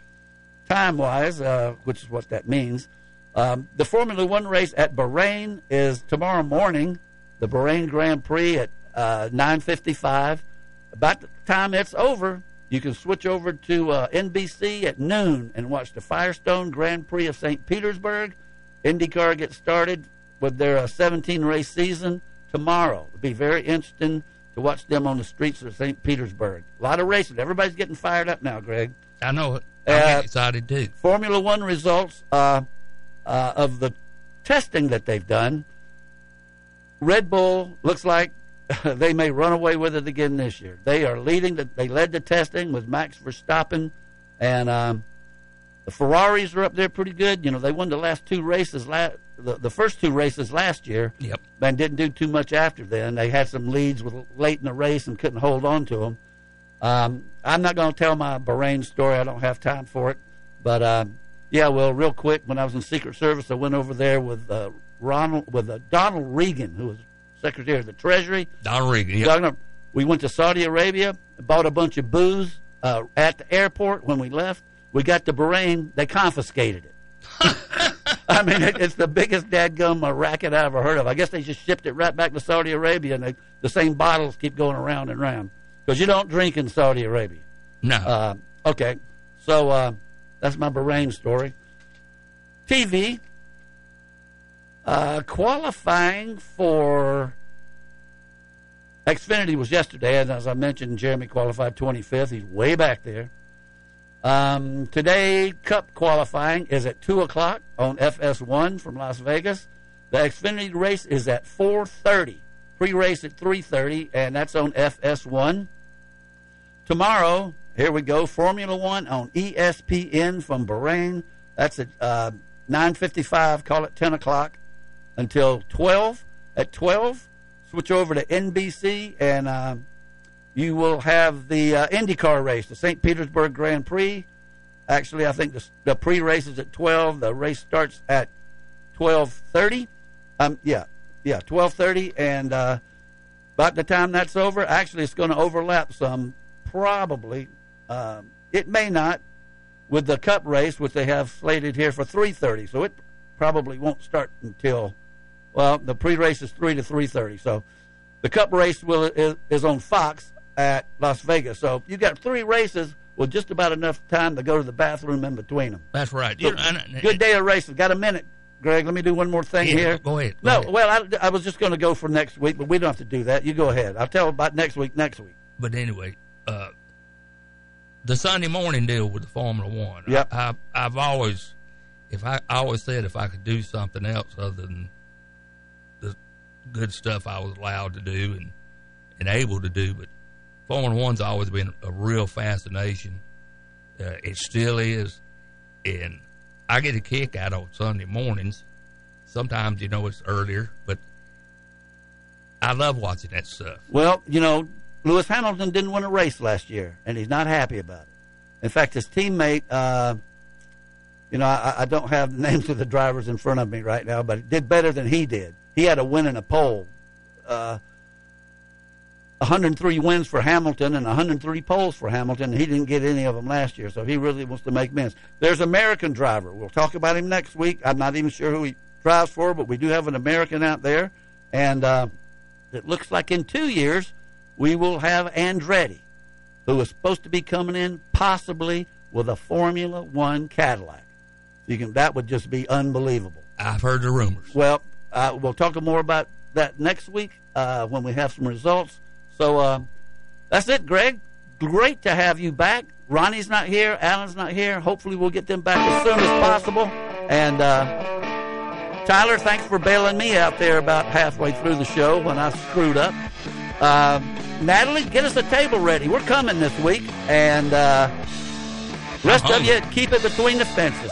time wise, uh, which is what that means. Um, the Formula One race at Bahrain is tomorrow morning. The Bahrain Grand Prix at uh, 9:55. About the time it's over, you can switch over to uh, NBC at noon and watch the Firestone Grand Prix of St. Petersburg. IndyCar gets started with their uh, 17 race season tomorrow. It'll be very interesting to watch them on the streets of St. Petersburg. A lot of racing. Everybody's getting fired up now, Greg. I know it. I'm Uh, excited too. Formula One results uh, uh, of the testing that they've done. Red Bull looks like <laughs> they may run away with it again this year. They are leading. The, they led the testing with Max Verstappen, and um, the Ferraris are up there pretty good. You know, they won the last two races. La- the, the first two races last year. Yep. And didn't do too much after then. They had some leads with late in the race and couldn't hold on to them. Um, I'm not going to tell my Bahrain story. I don't have time for it. But um, yeah, well, real quick, when I was in Secret Service, I went over there with uh, Ronald, with uh, Donald Regan, who was Secretary of the Treasury. Donald Regan. Yep. Donald- we went to Saudi Arabia, bought a bunch of booze uh, at the airport. When we left, we got the Bahrain. They confiscated it. <laughs> I mean, it, it's the biggest dadgum racket I ever heard of. I guess they just shipped it right back to Saudi Arabia, and they, the same bottles keep going around and around because you don't drink in Saudi Arabia. No. Uh, okay, so uh, that's my Bahrain story. TV uh, qualifying for Xfinity was yesterday, and as I mentioned, Jeremy qualified 25th. He's way back there. Um, today, Cup qualifying is at two o'clock on FS1 from Las Vegas. The Xfinity race is at 4:30. Pre-race at 3:30, and that's on FS1. Tomorrow, here we go. Formula One on ESPN from Bahrain. That's at uh, 9:55. Call it 10 o'clock until 12. At 12, switch over to NBC, and uh, you will have the uh, IndyCar race, the St. Petersburg Grand Prix. Actually, I think the, the pre-race is at 12. The race starts at 12:30. Um, yeah, yeah, 12:30, and uh, about the time that's over, actually, it's going to overlap some. Probably, um, it may not, with the Cup race, which they have slated here for 3:30. So it probably won't start until, well, the pre-race is three to 3:30. So the Cup race will is, is on Fox at Las Vegas. So you got three races with just about enough time to go to the bathroom in between them. That's right. So, and- good day of racing. Got a minute, Greg? Let me do one more thing Yeah, here. go ahead, go no, ahead. well, I, I was just going to go for next week, but we don't have to do that. You go ahead. I'll tell about next week. Next week. But anyway, uh, the Sunday morning deal with the Formula One. Yep. I, I, I've always, if I, I always said if I could do something else other than the good stuff I was allowed to do and and able to do, but Formula One's always been a real fascination. Uh, it still is, and I get a kick out of Sunday mornings. Sometimes you know it's earlier, but I love watching that stuff. Well, you know, Lewis Hamilton didn't win a race last year, and he's not happy about it. In fact, his teammate, uh, you know, I, I don't have the <laughs> names of the drivers in front of me right now, but did better than he did. He had a win in a pole. Uh, 103 wins for Hamilton and 103 poles for Hamilton. He didn't get any of them last year, so he really wants to make amends. There's American driver. We'll talk about him next week. I'm not even sure who he drives for, but we do have an American out there, and uh, it looks like in two years we will have Andretti, who is supposed to be coming in possibly with a Formula One Cadillac. You can that would just be unbelievable. I've heard the rumors. Well, uh, we'll talk more about that next week uh, when we have some results. So uh, that's it, Greg. Great to have you back. Ronnie's not here. Alan's not here. Hopefully, we'll get them back as soon as possible. And uh, Tyler, thanks for bailing me out there about halfway through the show when I screwed up. Uh, Natalie, get us a table ready. We're coming this week, and uh, rest of you keep it between the fences.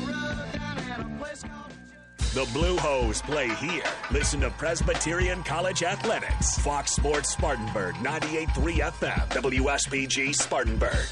The Blue Hose play here. Listen to Presbyterian College Athletics. Fox Sports Spartanburg, 98.3 FM, WSBG Spartanburg.